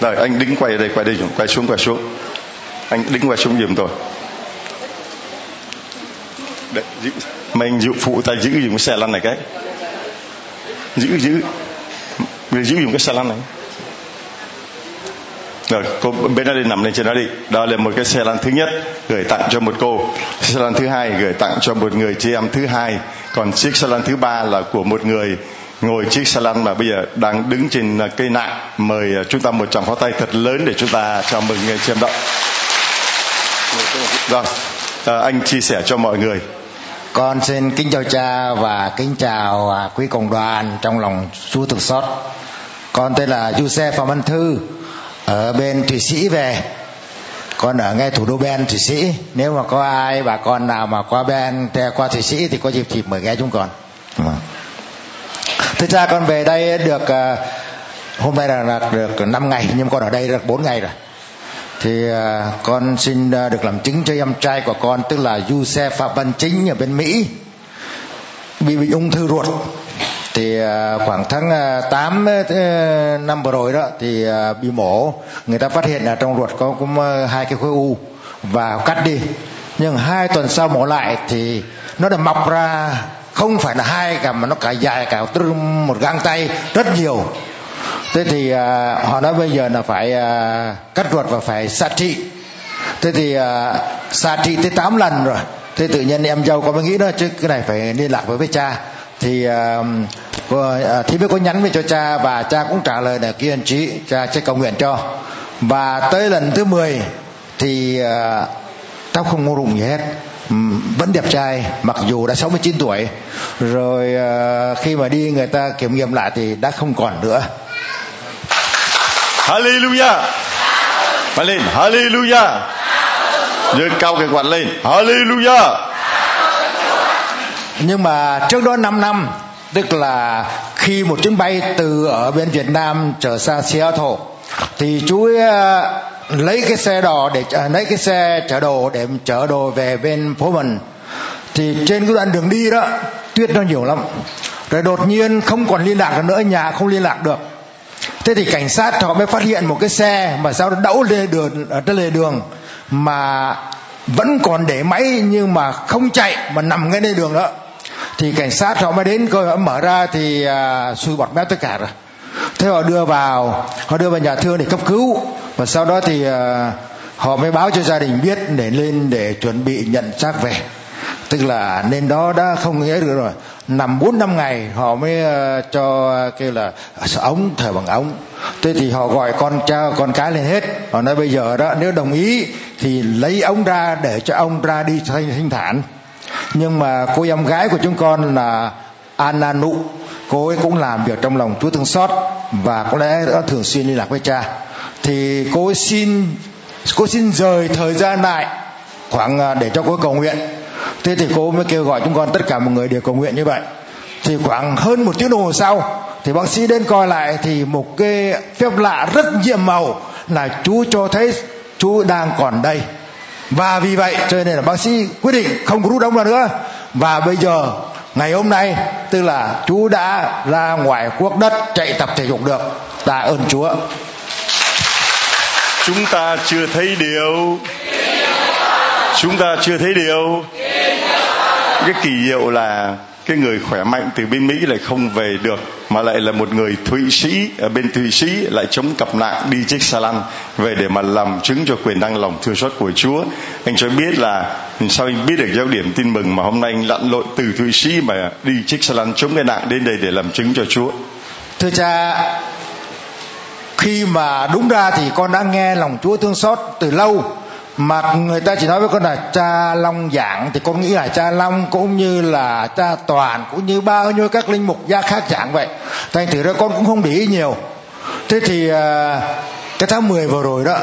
rồi anh đứng quay đây quay đây quay xuống quay xuống. Anh đứng quay xuống giùm tôi. Đấy, giữ, mình dụ phụ ta giữ dùng cái xe lăn này cái. Giữ giữ mình giữ dùng cái xe lăn này rồi cô bên đó đi nằm lên trên đó đi. Đó là một cái xe lăn thứ nhất gửi tặng cho một cô. Xe lăn thứ hai gửi tặng cho một người chị em thứ hai. Còn chiếc xe lăn thứ ba là của một người ngồi chiếc xe lăn mà bây giờ đang đứng trên à, cây nạng mời à, chúng ta một tràng pháo tay thật lớn để chúng ta chào mừng người chị em đó. Rồi à, anh chia sẻ cho mọi người. Con xin kính chào cha và kính chào à, quý cộng đoàn trong lòng Chúa thực xót. Con tên là Giuse Phạm Văn Thư ở bên thụy sĩ về. Con ở ngay thủ đô ben thụy sĩ. Nếu mà có ai bà con nào mà qua ben qua thụy sĩ thì có dịp thì mời ghé chúng con. Vâng. Thực ra con về đây được ờ, hôm nay là, là được 5 ngày nhưng con ở đây được 4 ngày rồi. Thì ờ, con xin ờ, được làm chứng cho em trai của con tức là Giuse Phạm Văn Chính ở bên Mỹ. Bị bị ung thư ruột thì à, khoảng tháng à, 8 à, năm vừa rồi đó, thì bị mổ. Người ta phát hiện là trong ruột có cũng hai cái khối u và cắt đi. Nhưng hai tuần sau mổ lại thì nó đã mọc ra, không phải là hai cả mà nó cả dài, cả một găng tay, rất nhiều. Thế thì họ nói bây giờ là phải cắt ruột và phải xạ trị. Thế thì xạ trị tới 8 lần rồi. Thế tự nhiên em dâu có mới nghĩ đó, chứ cái này phải liên lạc với với cha thì uh, thì mới có nhắn về cho cha và cha cũng trả lời là kiên trí cha sẽ cầu nguyện cho. Và tới lần thứ 10 thì uh, tao không ngu rụng gì hết. Vẫn đẹp trai mặc dù đã 69 tuổi. Rồi uh, khi mà đi người ta kiểm nghiệm lại thì đã không còn nữa. Hallelujah. Phải lên Hallelujah. Giơ cao cái quạt lên Hallelujah nhưng mà trước đó 5 năm tức là khi một chuyến bay từ ở bên Việt Nam trở sang Seattle thì chú ấy, uh, lấy cái xe đò để uh, lấy cái xe chở đồ để chở đồ về bên phố mình. Thì trên cái đoạn đường đi đó tuyết nó nhiều lắm. Rồi đột nhiên không còn liên lạc được nữa nhà không liên lạc được. Thế thì cảnh sát họ mới phát hiện một cái xe mà sao nó đậu lên đường ở trên lề đường mà vẫn còn để máy nhưng mà không chạy mà nằm ngay lên đường đó thì cảnh sát họ mới đến coi họ mở ra thì à, xui bọt mép tất cả rồi. Thế họ đưa vào họ đưa vào nhà thương để cấp cứu. Và sau đó thì à, họ mới báo cho gia đình biết để lên để chuẩn bị nhận xác về. Tức là nên đó đã không nghĩ được rồi. Nằm bốn năm ngày họ mới uh, cho kêu là ống thở bằng ống. Thế thì họ gọi con cha con cái lên hết. Họ nói bây giờ đó nếu đồng ý thì lấy ống ra để cho ông ra đi thanh thản nhưng mà cô em gái của chúng con là Anna Nụ, cô ấy cũng làm việc trong lòng Chúa thương xót và có lẽ đã thường xuyên liên lạc với cha. Thì cô ấy xin, cô xin rời thời gian lại khoảng à, để cho cô cầu nguyện. Thế thì cô mới kêu gọi chúng con tất cả mọi người đều cầu nguyện như vậy. Thì khoảng hơn một tiếng đồng hồ sau, thì bác sĩ đến coi lại thì một cái phép lạ rất nhiệm màu là chú cho thấy chú đang còn đây và vì vậy cho nên là bác sĩ quyết định không có rút ống nữa. Và bây giờ, ngày hôm nay, tức là chú đã ra ngoài quốc đất chạy tập thể dục được. Tạ ơn chúa. Chúng ta chưa thấy điều. Chúng ta chưa thấy điều. Cái kỳ diệu là cái người khỏe mạnh từ bên Mỹ lại không về được, mà lại là một người Thụy Sĩ, ở bên Thụy Sĩ lại chống cặp nạn đi chiếc xa lăn về để mà làm chứng cho quyền năng lòng thương xót của Chúa. Anh cho biết là, sao anh biết được giáo điểm tin mừng mà hôm nay anh lặn lội từ Thụy Sĩ mà đi chiếc xa lăn chống cái nạn đến đây để làm chứng cho Chúa? Thưa cha, khi mà đúng ra thì con đã nghe lòng Chúa thương xót từ lâu mà người ta chỉ nói với con là cha long giảng thì con nghĩ là cha long cũng như là cha toàn cũng như bao nhiêu các linh mục gia khác giảng vậy. Thành thử ra con cũng không để ý nhiều. Thế thì à, cái tháng 10 vừa rồi đó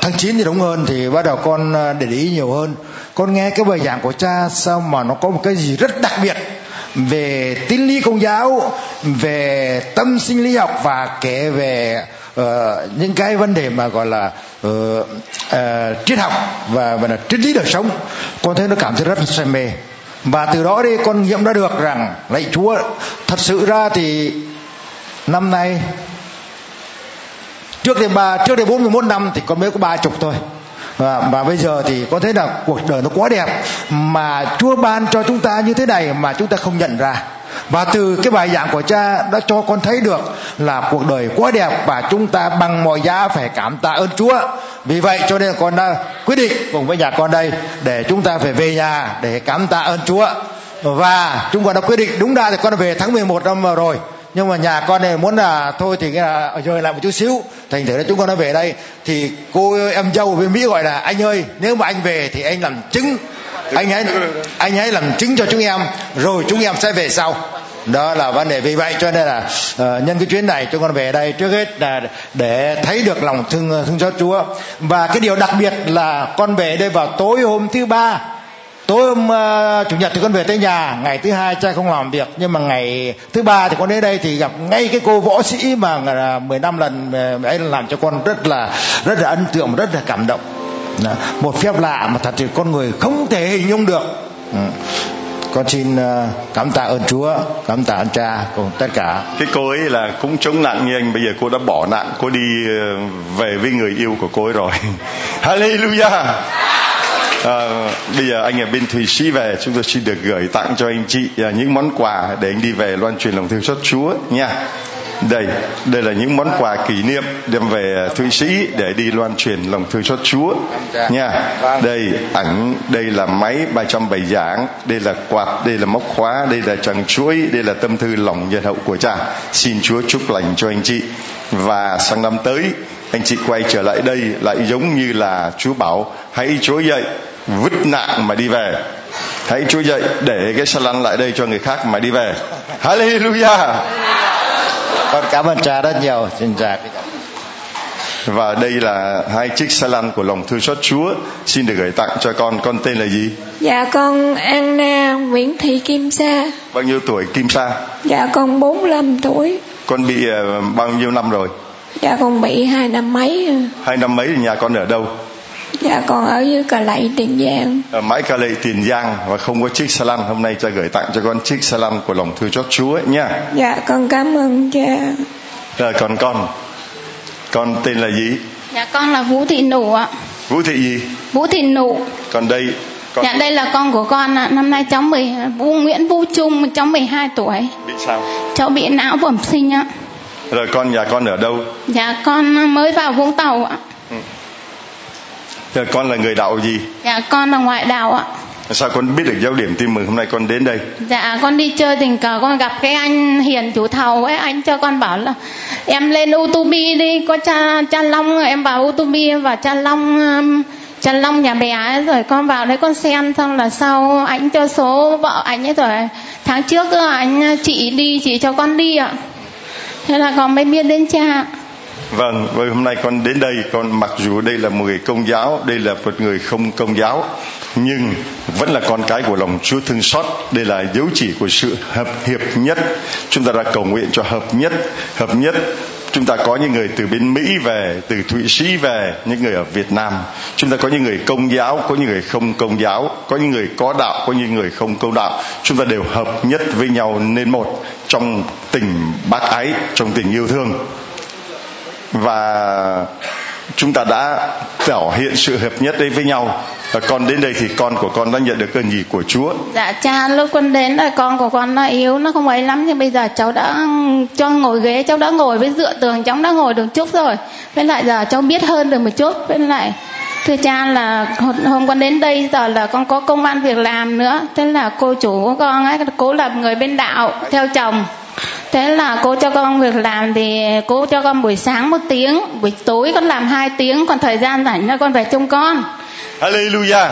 tháng 9 thì đúng hơn thì bắt đầu con à, để ý nhiều hơn. Con nghe cái bài giảng của cha sao mà nó có một cái gì rất đặc biệt về tín lý công giáo về tâm sinh lý học và kể về uh, những cái vấn đề mà gọi là uh, uh, triết học và và là triết lý đời sống con thấy nó cảm thấy rất là say mê. Và từ đó đi con nghiệm đã được rằng lạy chúa thật sự ra thì năm nay trước đây ba trước đây 41 năm thì con mới có ba chục thôi. Và, và bây giờ thì có thấy là cuộc đời nó quá đẹp mà Chúa ban cho chúng ta như thế này mà chúng ta không nhận ra và từ cái bài giảng của cha đã cho con thấy được là cuộc đời quá đẹp và chúng ta bằng mọi giá phải cảm tạ ơn Chúa. Vì vậy cho nên con đã quyết định cùng với nhà con đây để chúng ta phải về nhà để cảm tạ ơn Chúa. Và chúng con đã quyết định đúng ra thì con đã về tháng 11 năm rồi. Nhưng mà nhà con này muốn là thôi thì là rời lại một chút xíu. Thành thử là chúng con đã về đây thì cô em dâu bên mỹ gọi là, anh ơi, nếu mà anh về thì anh làm chứng anh hãy anh hãy làm chứng cho chúng em rồi chúng em sẽ về sau. Đó là vấn đề. Vì vậy cho nên là uh, nhân cái chuyến này chúng con về đây trước hết là để thấy được lòng thương thương xót Chúa. Và cái điều đặc biệt là con về đây vào tối hôm thứ ba. Tối hôm uh, chủ nhật thì con về tới nhà. Ngày thứ hai cha không làm việc. Nhưng mà ngày thứ ba thì con đến đây thì gặp ngay cái cô võ sĩ mà ờ, uh, 10 năm lần ấy làm cho con rất là rất là ấn tượng rất là cảm động một phép lạ mà thật sự con người không thể hình dung được. Ừ. Con xin ờ, cảm tạ ơn Chúa cảm tạ ơn cha cùng tất cả. Cái cô ấy là cũng chống nặng như anh bây giờ cô đã bỏ nặng, cô đi ờ, về với người yêu của cô ấy rồi. Hallelujah! À, bây giờ anh ở bên thụy sĩ về chúng tôi xin được gửi tặng cho anh chị những món quà để anh đi về loan truyền lòng thương xót chúa nha đây đây là những món quà kỷ niệm đem về thụy sĩ để đi loan truyền lòng thương xót chúa. Nha, đây ảnh, đây là máy 307 giảng đây là quạt, đây là móc khóa, đây là tràng chuỗi đây là tâm thư lòng nhân hậu của cha. Xin chúa chúc lành cho anh chị. Và sang năm tới, anh chị quay trở lại đây lại giống như là chúa bảo, hãy Chúa dậy vứt nạn mà đi về. Hãy Chúa dậy để cái xe lăn lại đây cho người khác mà đi về. Hallelujah! Con cảm ơn cha rất nhiều. Xin chào và đây là hai chiếc xe lăn của lòng thương xót Chúa. Xin được gửi tặng cho con. Con tên là gì? Dạ con Anna Nguyễn Thị Kim Sa. Bao nhiêu tuổi Kim Sa? Dạ con 45 tuổi. Con bị uh, bao nhiêu năm rồi? Dạ con bị hai năm mấy. Hai năm mấy thì nhà con ở đâu Dạ con ở dưới Cà Lậy Tiền Giang. Ở mãi Cà Lậy Tiền Giang Và không có chiếc xe lăn. Hôm nay cha gửi tặng cho con chiếc xe lăn của lòng thương chót Chúa ấy nha. Dạ con cảm ơn cha. Rồi còn con. Con tên là gì? Dạ con là Vũ Thị Nụ ạ. Vũ Thị gì? Vũ Thị Nụ. Còn đây con... Dạ đây là con của con ạ. Năm nay cháu 10 Vũ Nguyễn Vũ Trung Cháu 12 tuổi. Bị sao? Cháu bị não bẩm sinh ạ. Rồi con nhà con ở đâu? Dạ con mới vào Vũng Tàu ạ. Rồi con là người đạo gì? Dạ con là ngoại đạo ạ. Sao con biết được giáo điểm tin mừng hôm nay con đến đây? Dạ con đi chơi tình cờ con gặp cái anh Hiền chủ thầu ấy anh cho con bảo là em lên YouTube đi có cha cha Long em vào YouTube em vào cha Long um, cha Long nhà bé ấy, rồi con vào đấy con xem xong là sau anh cho số vợ anh ấy rồi. Tháng trước anh chị đi chị cho con đi ạ. Thế là con mới biết đến cha Vâng, và hôm nay con đến đây, con mặc dù đây là một người công giáo, đây là một người không công giáo, nhưng vẫn là con cái của lòng Chúa thương xót. Đây là dấu chỉ của sự hợp hiệp nhất. Chúng ta đã cầu nguyện cho hợp nhất, hợp nhất chúng ta có những người từ bên Mỹ về, từ Thụy Sĩ về, những người ở Việt Nam. Chúng ta có những người công giáo, có những người không công giáo, có những người có đạo, có những người không công đạo. Chúng ta đều hợp nhất với nhau nên một trong tình bác ái, trong tình yêu thương và chúng ta đã thể hiện sự hợp nhất đấy với nhau. Và con đến đây thì con của con đã nhận được ơn gì của Chúa? Dạ cha, lúc con đến là con của con nó yếu, nó không ấy lắm, nhưng bây giờ cháu đã cho ngồi ghế, cháu đã ngồi với dựa tường, cháu đã ngồi được chút rồi. Với lại giờ cháu biết hơn được một chút. Với lại, thưa cha là hôm con đến đây, giờ là con có công an việc làm nữa. Thế là cô chủ của con ấy cố là người bên đạo theo chồng thế là cô cho con việc làm thì cô cho con buổi sáng một tiếng, buổi tối con làm hai tiếng, còn thời gian rảnh là con về trông con. Hallelujah.